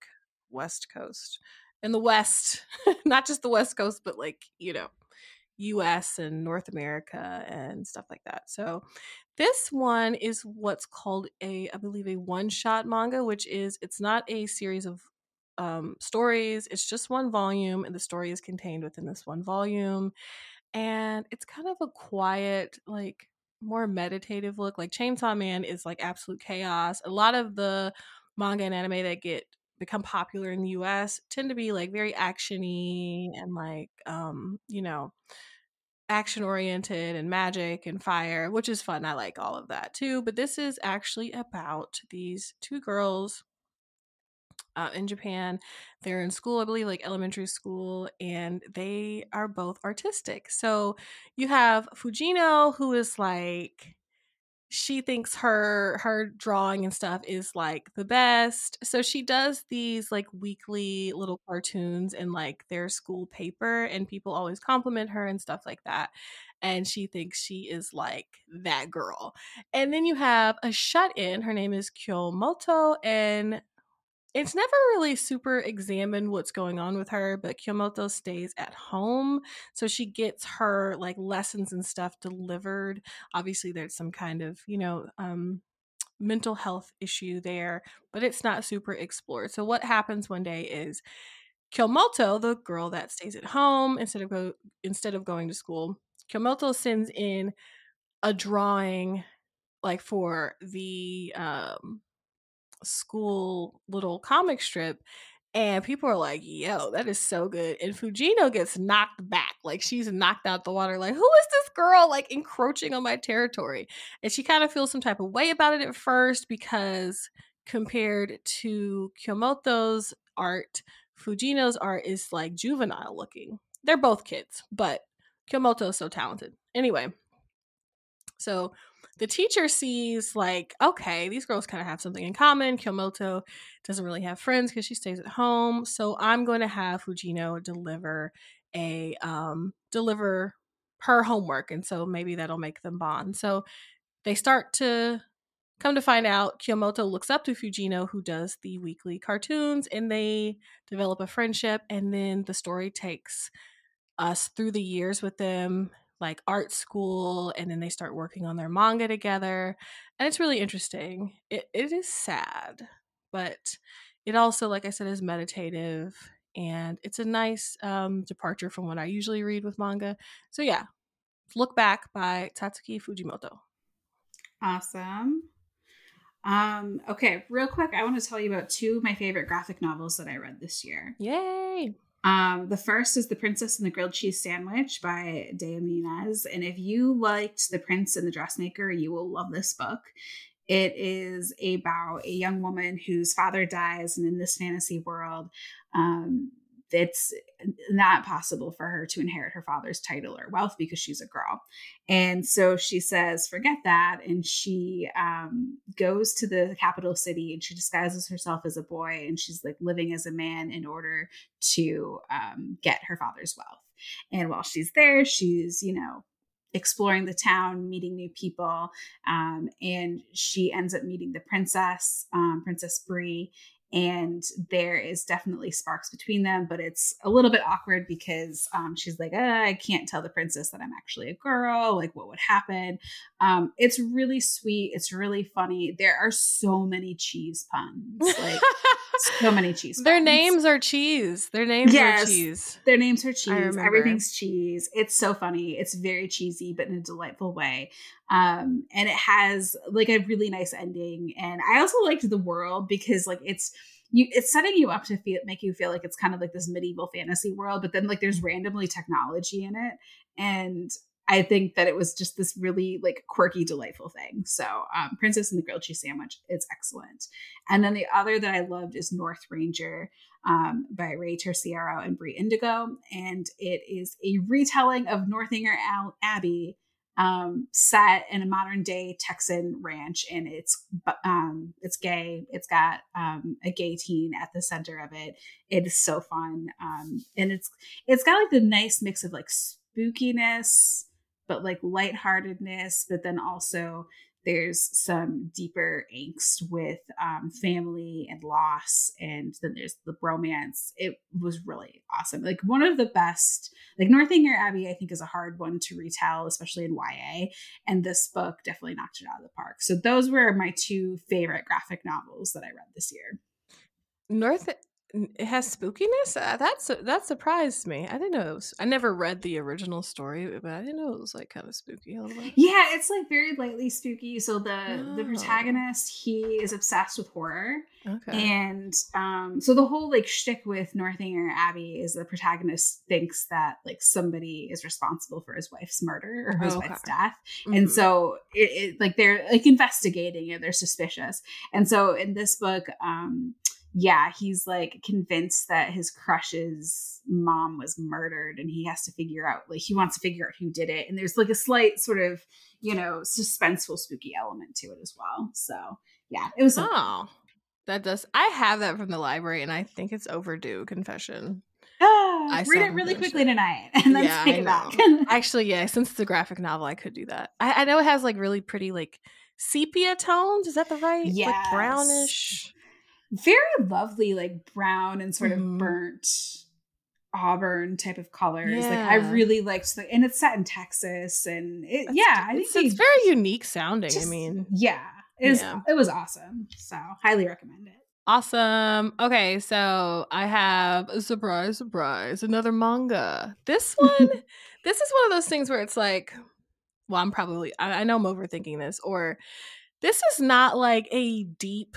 west coast. In the west, not just the west coast, but like, you know, US and North America and stuff like that. So this one is what's called a, I believe, a one shot manga, which is it's not a series of um, stories. It's just one volume, and the story is contained within this one volume. And it's kind of a quiet, like more meditative look. Like Chainsaw Man is like absolute chaos. A lot of the manga and anime that get become popular in the US tend to be like very actiony and like um, you know, action oriented and magic and fire, which is fun. I like all of that too. But this is actually about these two girls uh, in Japan. They're in school, I believe, like elementary school, and they are both artistic. So you have Fujino, who is like she thinks her her drawing and stuff is like the best. So she does these like weekly little cartoons in like their school paper and people always compliment her and stuff like that and she thinks she is like that girl. And then you have a shut in her name is kyomoto and it's never really super examined what's going on with her, but Kyomoto stays at home. So she gets her like lessons and stuff delivered. Obviously, there's some kind of, you know, um, mental health issue there, but it's not super explored. So what happens one day is Kyomoto, the girl that stays at home instead of go instead of going to school, Kyomoto sends in a drawing like for the um school little comic strip and people are like, yo, that is so good. And Fujino gets knocked back. Like she's knocked out the water. Like, who is this girl like encroaching on my territory? And she kind of feels some type of way about it at first because compared to Kyomoto's art, Fujino's art is like juvenile looking. They're both kids, but Kyomoto is so talented. Anyway, so the teacher sees like okay these girls kind of have something in common kyomoto doesn't really have friends because she stays at home so i'm going to have fujino deliver a um deliver her homework and so maybe that'll make them bond. So they start to come to find out kyomoto looks up to fujino who does the weekly cartoons and they develop a friendship and then the story takes us through the years with them like art school and then they start working on their manga together and it's really interesting. It, it is sad but it also like i said is meditative and it's a nice um, departure from what i usually read with manga. So yeah look back by tatsuki fujimoto. Awesome. Um okay real quick i want to tell you about two of my favorite graphic novels that i read this year. Yay um, the first is The Princess and the Grilled Cheese Sandwich by Deya Muniz. And if you liked The Prince and the Dressmaker, you will love this book. It is about a young woman whose father dies, and in this fantasy world, um, it's not possible for her to inherit her father's title or wealth because she's a girl. And so she says, forget that. And she um, goes to the capital city and she disguises herself as a boy and she's like living as a man in order to um, get her father's wealth. And while she's there, she's, you know, exploring the town, meeting new people. Um, and she ends up meeting the princess, um, Princess Bree, and there is definitely sparks between them but it's a little bit awkward because um, she's like uh, i can't tell the princess that i'm actually a girl like what would happen? Um, it's really sweet it's really funny there are so many cheese puns like so many cheese puns. their names are cheese their names yes, are cheese. their names are cheese everything's cheese it's so funny it's very cheesy but in a delightful way um and it has like a really nice ending and i also liked the world because like it's you it's setting you up to feel make you feel like it's kind of like this medieval fantasy world but then like there's randomly technology in it and I think that it was just this really like quirky, delightful thing. So, um, Princess and the Grilled Cheese Sandwich is excellent. And then the other that I loved is North Ranger um, by Rey Terciero and Bre Indigo. And it is a retelling of Northanger Abbey um, set in a modern day Texan ranch, and it's um, it's gay. It's got um, a gay teen at the center of it. It is so fun, um, and it's it's got like the nice mix of like spookiness, but like lightheartedness, but then also there's some deeper angst with um, family and loss and then there's the romance it was really awesome. Like one of the best like northanger abbey i think is a hard one to retell especially in ya and this book definitely knocked it out of the park. So those were my two favorite graphic novels that i read this year. North it has spookiness. Uh, that's that surprised me. I didn't know it was. I never read the original story, but I didn't know it was like kind of spooky a little bit. Yeah, it's like very lightly spooky. So the oh. the protagonist he is obsessed with horror, okay. and um, so the whole like shtick with Northanger Abbey is the protagonist thinks that like somebody is responsible for his wife's murder or his okay. wife's death, mm-hmm. and so it, it like they're like investigating it. They're suspicious, and so in this book, um yeah, he's like convinced that his crush's mom was murdered and he has to figure out like he wants to figure out who did it. And there's like a slight sort of, you know, suspenseful spooky element to it as well. So yeah, it was Oh. That does I have that from the library and I think it's overdue confession. Oh, I read it really quickly it. tonight and then yeah, take it back. Actually, yeah, since it's a graphic novel, I could do that. I, I, know it has like really pretty like sepia tones. Is that the right? Yeah, like brownish very lovely, like brown and sort mm-hmm. of burnt auburn type of colors. Yeah. Like I really liked the, and it's set in Texas, and it, yeah, I think it's, very unique sounding. Just, I mean, yeah, it was yeah. it was awesome. So highly recommend it. Awesome. Okay, so I have a surprise, surprise, another manga. This one, this is one of those things where it's like, well, I'm probably, I, I know I'm overthinking this, or this is not like a deep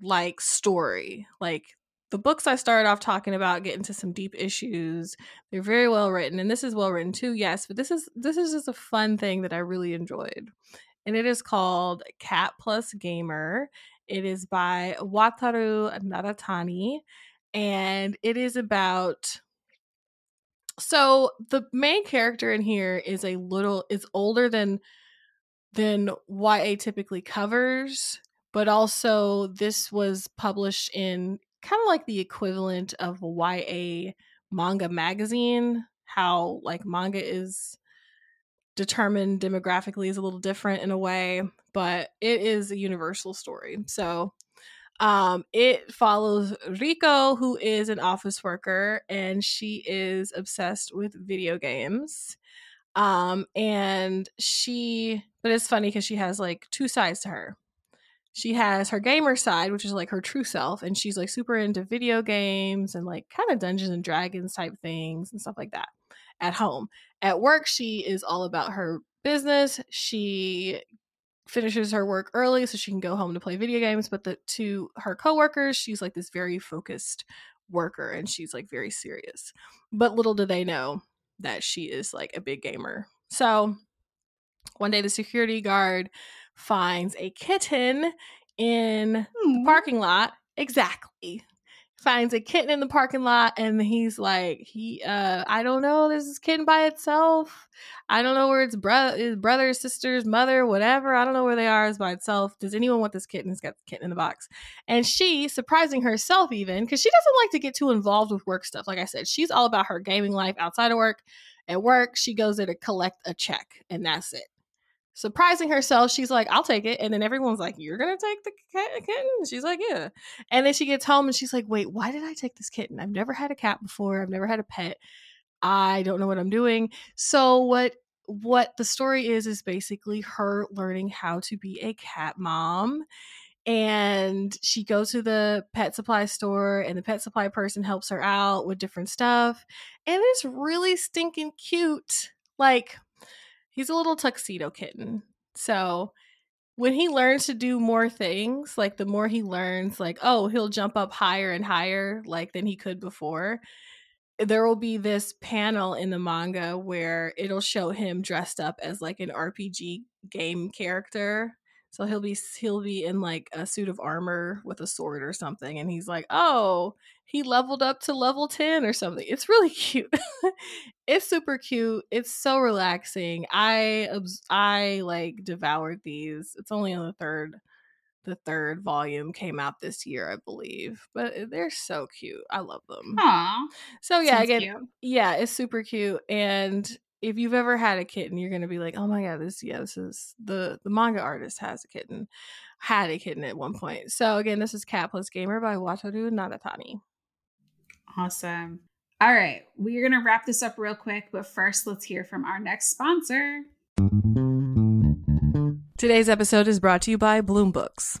like story. Like the books I started off talking about get into some deep issues. They're very well written, and this is well written too, yes. But this is this is just a fun thing that I really enjoyed, and it is called Cat Plus Gamer. It is by Wataru Nadatani, and it is about. So the main character in here is a little is older than than YA typically covers but also this was published in kind of like the equivalent of a YA manga magazine. How like manga is determined demographically is a little different in a way, but it is a universal story. So um, it follows Rico, who is an office worker, and she is obsessed with video games. Um, and she, but it's funny because she has like two sides to her she has her gamer side, which is like her true self, and she's like super into video games and like kind of Dungeons and Dragons type things and stuff like that at home. At work, she is all about her business. She finishes her work early so she can go home to play video games, but the to her coworkers, she's like this very focused worker and she's like very serious. But little do they know that she is like a big gamer. So one day the security guard finds a kitten in the hmm. parking lot. Exactly. Finds a kitten in the parking lot and he's like, he uh I don't know, there's this kitten by itself. I don't know where its brother his brother, sister's mother, whatever. I don't know where they are, it's by itself. Does anyone want this kitten? It's got the kitten in the box. And she, surprising herself even, because she doesn't like to get too involved with work stuff. Like I said, she's all about her gaming life outside of work. At work, she goes there to collect a check, and that's it surprising herself, she's like, I'll take it. And then everyone's like, You're going to take the kitten? She's like, Yeah. And then she gets home and she's like, Wait, why did I take this kitten? I've never had a cat before. I've never had a pet. I don't know what I'm doing. So, what what the story is is basically her learning how to be a cat mom and she goes to the pet supply store and the pet supply person helps her out with different stuff and it's really stinking cute like he's a little tuxedo kitten. So when he learns to do more things, like the more he learns, like, oh, he'll jump up higher and higher, like than he could before. there will be this panel in the manga where it'll show him dressed up as like an RPG game character. So he'll be he'll be in like a suit of armor with a sword or something and he's like, "Oh, he leveled up to level 10 or something." It's really cute. it's super cute. It's so relaxing. I I like devoured these. It's only on the third the third volume came out this year, I believe. But eh, they're so cute. I love them. Aww. So yeah, again, cute. yeah, it's super cute. And if you've ever had a kitten, you're gonna be like, oh my god, this yeah, this is the the manga artist has a kitten, had a kitten at one point. So again, this is Cat Plus Gamer by Wataru Nadatani. Awesome. All right, we're gonna wrap this up real quick, but first, let's hear from our next sponsor. Today's episode is brought to you by Bloom Books.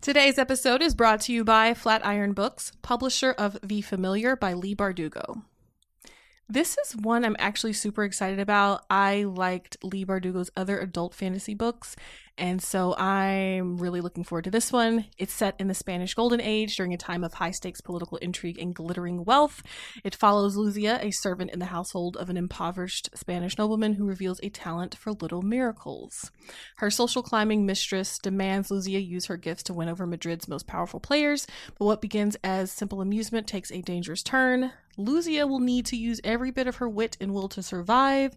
Today's episode is brought to you by Flatiron Books, publisher of The Familiar by Leigh Bardugo. This is one I'm actually super excited about. I liked Leigh Bardugo's other adult fantasy books, and so I'm really looking forward to this one. It's set in the Spanish Golden Age during a time of high stakes political intrigue and glittering wealth. It follows Luzia, a servant in the household of an impoverished Spanish nobleman who reveals a talent for little miracles. Her social climbing mistress demands Luzia use her gifts to win over Madrid's most powerful players, but what begins as simple amusement takes a dangerous turn. Luzia will need to use every bit of her wit and will to survive,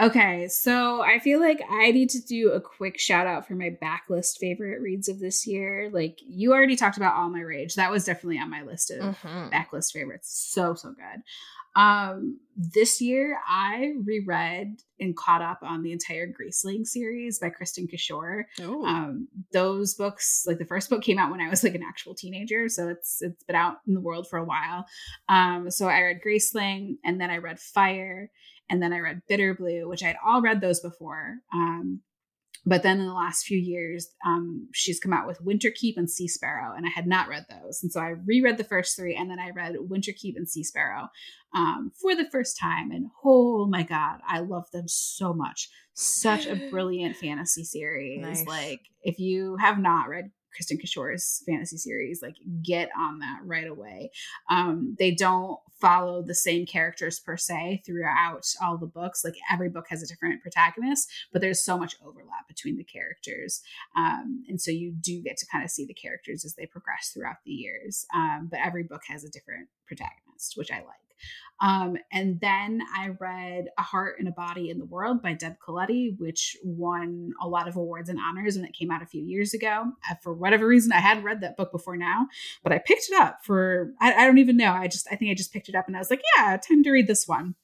Okay, so I feel like I need to do a quick shout out for my backlist favorite reads of this year. Like you already talked about All My Rage. That was definitely on my list of mm-hmm. backlist favorites. So so good. Um this year I reread and caught up on the entire Graceling series by Kristin Cashore. Um those books, like the first book came out when I was like an actual teenager, so it's it's been out in the world for a while. Um so I read Graceling and then I read Fire and then I read Bitter Blue, which I had all read those before. Um, but then in the last few years, um, she's come out with Winterkeep and Sea Sparrow, and I had not read those. And so I reread the first three, and then I read Winterkeep and Sea Sparrow um, for the first time. And oh my God, I love them so much. Such a brilliant fantasy series. Nice. Like, if you have not read Kristin Cashore's fantasy series, like get on that right away. Um, they don't follow the same characters per se throughout all the books. Like every book has a different protagonist, but there's so much overlap between the characters. Um, and so you do get to kind of see the characters as they progress throughout the years. Um, but every book has a different protagonist, which I like. Um, and then I read A Heart and a Body in the World by Deb Caletti, which won a lot of awards and honors when it came out a few years ago. Uh, for whatever reason, I hadn't read that book before now, but I picked it up for, I, I don't even know. I just, I think I just picked it up and I was like, yeah, time to read this one.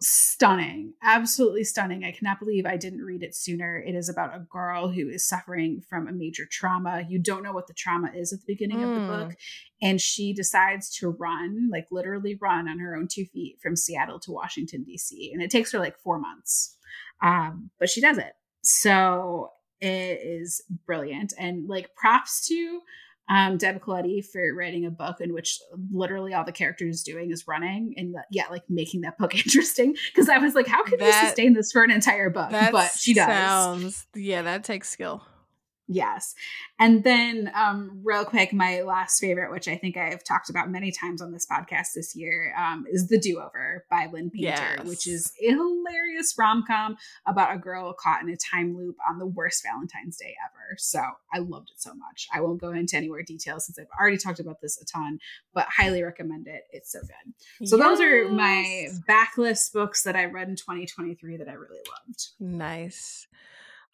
Stunning, absolutely stunning. I cannot believe I didn't read it sooner. It is about a girl who is suffering from a major trauma. You don't know what the trauma is at the beginning mm. of the book. Hmm. And she decides to run, like literally run on her own two feet from Seattle to Washington, D.C. And it takes her like four months. Um, but she does it. So it is brilliant. And like props to um, Deb Caletti for writing a book in which literally all the characters doing is running and yeah, like making that book interesting. Because I was like, how can that, you sustain this for an entire book? But she does. Sounds, yeah, that takes skill. Yes. And then, um, real quick, my last favorite, which I think I've talked about many times on this podcast this year, um, is The Do Over by Lynn Painter, yes. which is a hilarious rom com about a girl caught in a time loop on the worst Valentine's Day ever. So I loved it so much. I won't go into any more details since I've already talked about this a ton, but highly recommend it. It's so good. So yes. those are my backlist books that I read in 2023 that I really loved. Nice.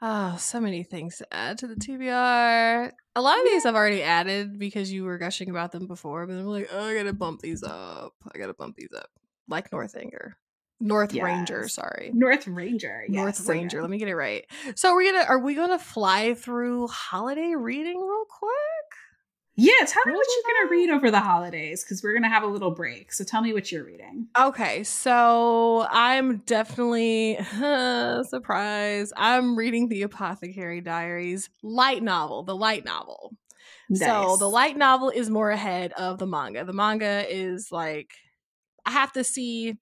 Oh, so many things to add to the TBR. A lot of these I've already added because you were gushing about them before, but I'm like, oh, I gotta bump these up. I gotta bump these up. Like Northanger. North yes. Ranger, sorry. North Ranger. Yes, North Ranger. Let me get it right. So we're we gonna are we gonna fly through holiday reading real quick? Yeah, tell me what you're going to read over the holidays because we're going to have a little break. So tell me what you're reading. Okay, so I'm definitely uh, surprised. I'm reading the Apothecary Diaries light novel, the light novel. Nice. So the light novel is more ahead of the manga. The manga is like I have to see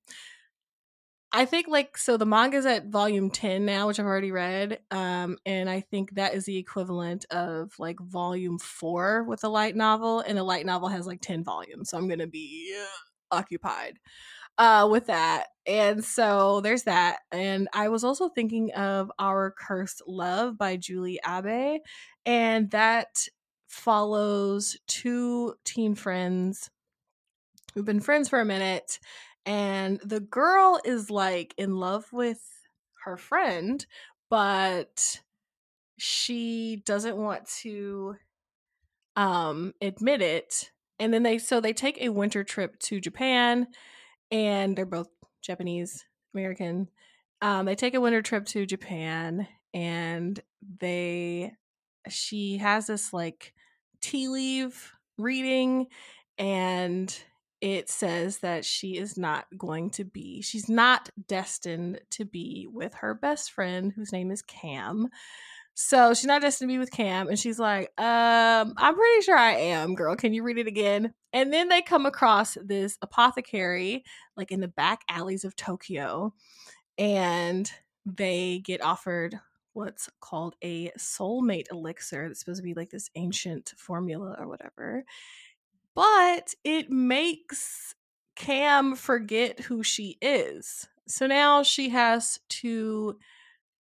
I think like so the manga's at volume 10 now, which I've already read. Um, and I think that is the equivalent of like volume four with a light novel, and a light novel has like 10 volumes. So I'm gonna be uh, occupied uh with that. And so there's that. And I was also thinking of Our Cursed Love by Julie Abe, and that follows two teen friends who've been friends for a minute and the girl is like in love with her friend but she doesn't want to um admit it and then they so they take a winter trip to Japan and they're both Japanese American um they take a winter trip to Japan and they she has this like tea leaf reading and it says that she is not going to be, she's not destined to be with her best friend, whose name is Cam. So she's not destined to be with Cam. And she's like, um, I'm pretty sure I am, girl. Can you read it again? And then they come across this apothecary, like in the back alleys of Tokyo. And they get offered what's called a soulmate elixir that's supposed to be like this ancient formula or whatever but it makes Cam forget who she is. So now she has to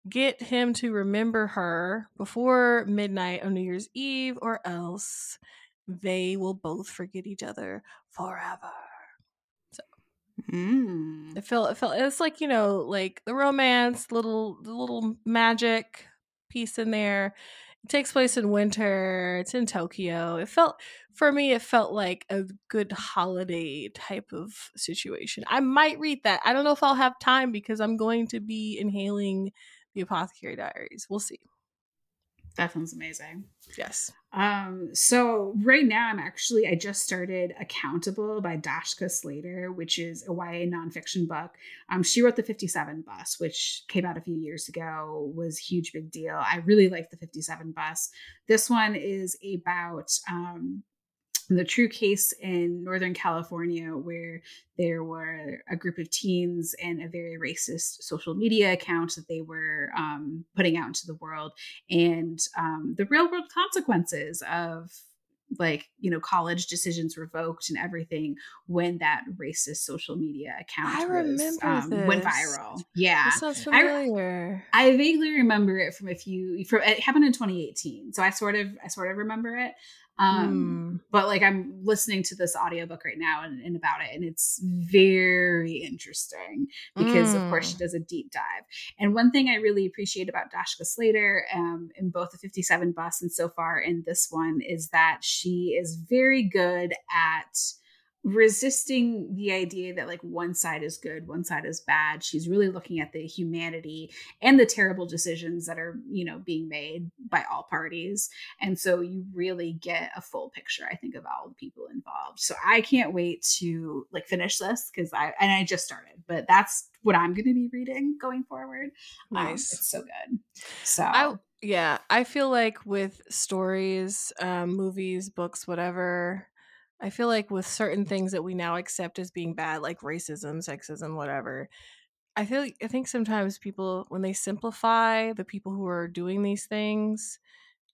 get him to remember her before midnight on New Year's Eve, or else they will both forget each other forever. So mm. it felt it felt it's like you know like the romance, little the little magic piece in there, it takes place in winter. It's in Tokyo. It felt for me it felt like a good holiday type of situation. I might read that. I don't know if I'll have time because I'm going to be inhaling the Apothecary Diaries. We'll see. That sounds amazing. Yes. Um, so right now I'm actually I just started Accountable by Dashka Slater, which is a YA nonfiction book. Um, she wrote the 57 bus, which came out a few years ago, was huge big deal. I really like the 57 bus. This one is about um the true case in Northern California, where there were a group of teens and a very racist social media account that they were um, putting out into the world, and um, the real world consequences of like you know college decisions revoked and everything when that racist social media account I was, um, went viral. Yeah, sounds familiar. I, I, vaguely remember it from a few. From it happened in 2018, so I sort of I sort of remember it. Um, mm. But like I'm listening to this audiobook right now and, and, about it, and it's very interesting because, mm. of course, she mm. does a deep dive. And one thing I really appreciate about Dashka Slater um, in both the 57 bus and so far in this one is that she is very good at resisting the idea that like one side is good one side is bad. She's really looking at the humanity and the terrible decisions that are you know being made by all parties. And so you really get a full picture i think of all the people involved. So i can't wait to like finish this because i and i just started but that's what i'm going to be reading going forward. Um, nice. um, it's so good. So I, Yeah, I feel like with stories, um, movies, books, whatever, I feel like with certain things that we now accept as being bad, like racism, sexism, whatever, I feel I think sometimes people when they simplify the people who are doing these things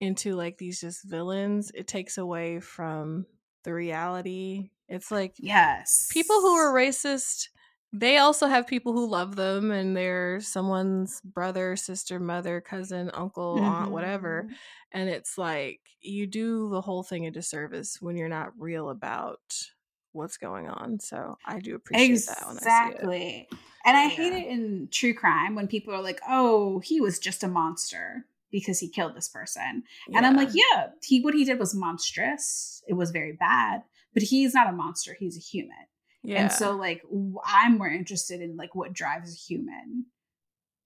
into like these just villains, it takes away from the reality. It's like yes. people who are racist they also have people who love them and they're someone's brother, sister, mother, cousin, uncle, aunt, whatever. Mhm. And it's like you do the whole thing a disservice when you're not real about what's going on. So I do appreciate that see it. Exactly. And I hate it in true crime when people are like, "Oh, he was just a monster because he killed this person." And I'm like, "Yeah, he what he did was monstrous. It was very bad, but he's not a monster. He's a human." Yeah. And so like I'm more interested in like what drives a human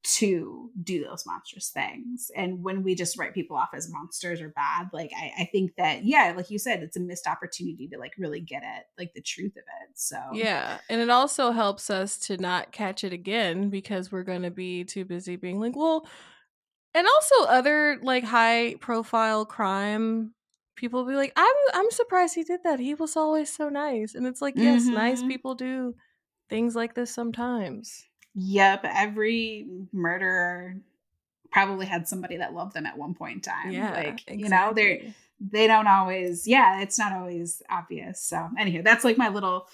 to do those monstrous things. And when we just write people off as monsters or bad, like I, I think that yeah, like you said, it's a missed opportunity to like really get at like the truth of it. So Yeah, and it also helps us to not catch it again because we're going to be too busy being like, well, and also other like high profile crime people will be like, I'm I'm surprised he did that. He was always so nice. And it's like, yes, nice Mhm. people do things like this sometimes. Yep, every murderer probably had somebody that loved them at one point in time. Yeah, like you know, they're they don't always. Yeah, it's not always obvious. So anyway, that's like my little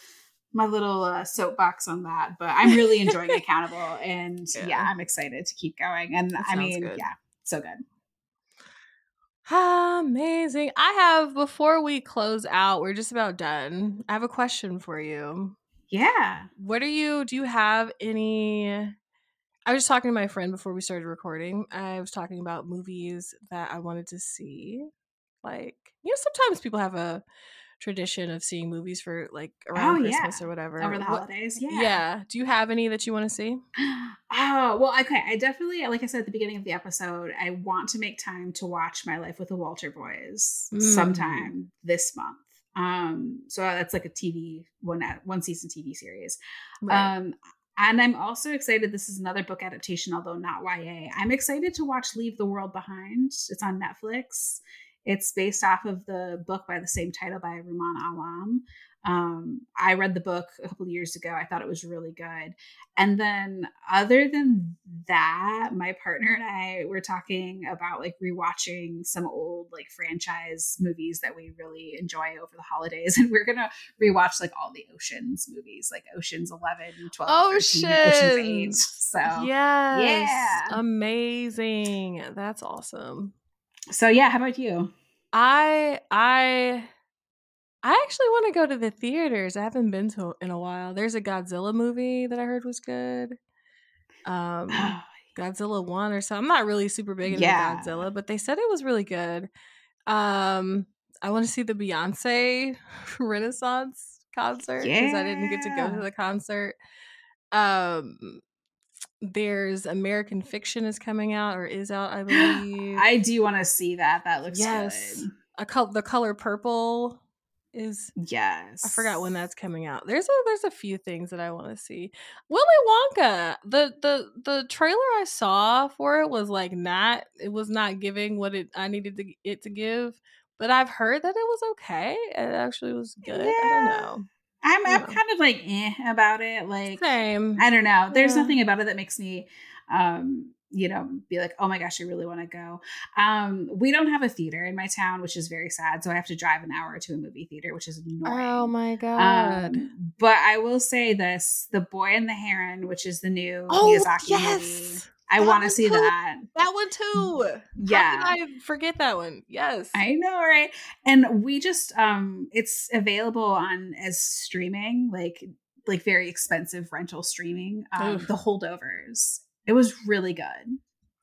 my little uh, soapbox on that. But I'm really enjoying Accountable, and yeah. Yeah. I'm excited to keep going. And That I mean, good. yeah, so good. Amazing. I have before we close out, we're just about done. I have a question for you. Yeah. what are you do you have any i was just talking to my friend before we started recording i was talking about movies that i wanted to see like you know sometimes people have a tradition of seeing movies for like around Oh, yeah. christmas or whatever Over the What- holidays. yeah. Yeah. do you have any that you want to see Oh, well, okay. I definitely, like I said at the beginning of the episode, I want to make time to watch My Life with the Walter Boys Mm. sometime this month. Um, so that's like a TV one one season TV series. Um, and I'm also excited. This is another book adaptation, although not YA. I'm excited to watch Leave the World Behind. It's on Netflix. It's based off of the book by the same title by Rumaan Alam. Um, I read the book a couple of years ago. I thought it was really good. And then, other than that, my partner and I were talking about like rewatching some old like franchise movies that we really enjoy over the holidays. And we're gonna rewatch like all the Oceans movies, like Oceans 11, 12, 13, Oceans 8. So, yes yeah. amazing that's awesome so yeah, how about you? I I I actually want to go to the theaters. I haven't been to in a while. There's a Godzilla movie that I heard was good. Um Godzilla 1 or so. I'm not really super big into Yeah. Godzilla, but they said it was really good. Um I want to see the Beyonce Renaissance concert because I didn't get to go to the concert. Um there's American Fiction is coming out or is out, I believe. I do want to see that. That looks Yes. good. a col- the color purple is Yes. I forgot when that's coming out. There's a there's a few things that I want to see. Willy Wonka. The the the trailer I saw for it was like not it was not giving what it I needed to, it to give. But I've heard that it was okay. It actually was good. I don't know. I'm, I'm kind of like eh about it. Like Same. I don't know. There's Yeah. nothing about it that makes me um you know be like oh my gosh i really want to go um we don't have a theater in my town which is very sad so i have to drive an hour to a movie theater which is annoying Oh my god. um, but i will say this the boy and the heron which is the new oh miyazaki movie yes. I want to see too. that That one too. yeah I forget that one? Yes. I know, right? And we just um it's available on as streaming, like like very expensive rental streaming. Um, Oof. the holdovers. It was really good.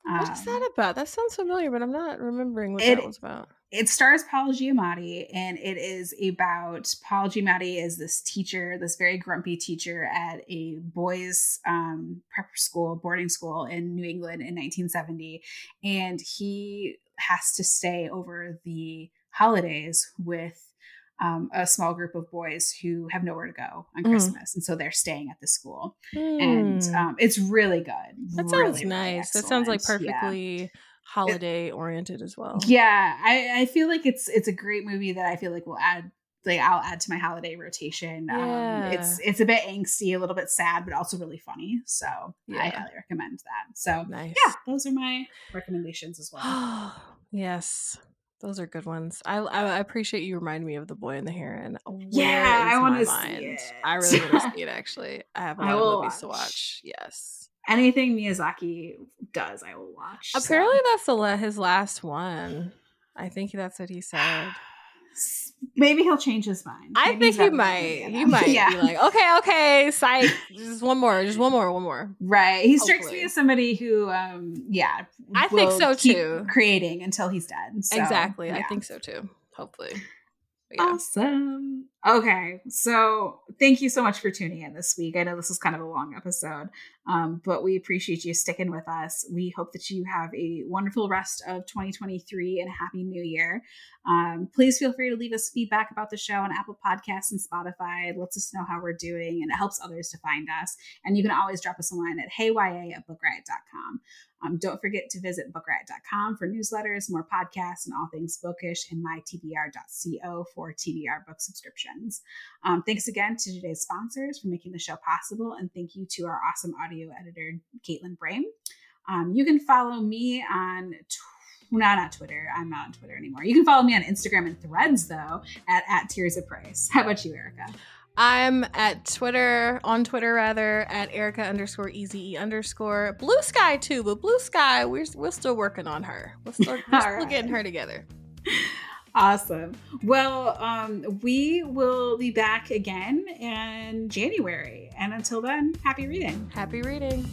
what is Um, that about? That sounds familiar, but I'm not remembering what It- that was about. It stars Paul Giamatti, and it is about Paul Giamatti is this teacher, this very grumpy teacher at a boys' um, prep school, boarding school in New England in 1970, and he has to stay over the holidays with um, a small group of boys who have nowhere to go on Mm. Christmas, and so they're staying at the school, and Hmm. um, it's really good. that sounds really, really nice. that sounds like perfectly Yeah. Holiday oriented as well. Yeah, I, I feel like it's it's a great movie that I feel like will add like I'll add to my holiday rotation. Yeah. Um, it's it's a bit angsty, a little bit sad, but also really funny. So I highly recommend that. So Nice. yeah, those are my recommendations as well. yes. Those are good ones. I, I appreciate you reminding me of the boy in the heron. Where Yeah, I wanna see it. I really want to see it. Actually, I have a lot of movies to watch. watch. Yes. Anything Miyazaki does, I will watch. so. Apparently, that's the his last one. I think that's what he said. maybe he'll change his mind. I Maybe think he might. He might yeah. be like, okay, okay, psych. Just one more. Just one more. One more. Right. He strikes Hopefully. me as somebody who, um, yeah, I think so, keep too. Creating until he's dead. So, exactly. I think so too. Hopefully. Yeah. Awesome. Okay, so thank you so much for tuning in this week. I know this is kind of a long episode, um, but we appreciate you sticking with us. We hope that you have a wonderful rest of 2023 and a happy new year. Um, please feel free to leave us feedback about the show on Apple Podcasts and Spotify. It lets us know how we're doing and it helps others to find us. And you can always drop us a line at heyya at bookriot.com. Um, don't forget to visit bookriot.com for newsletters, more podcasts, and all things bookish, and mytbr.co for TBR book Um, thanks again to today's sponsors for making the show possible, and thank you to our awesome audio editor, Caitlin Brame. Um, you can follow me on. Tw- no, not Twitter. I'm not on Twitter anymore. You can follow me on Instagram and Threads though at at Tirzah Price. How about you, Erica? I'm at Twitter, on Twitter rather, at Erica underscore easy underscore Blue Sky too, but Blue Sky, we're we're still working on her. We're still, we're still right. getting her together. Awesome. Well, um, we will be back again in January, and until then, happy reading. Happy reading.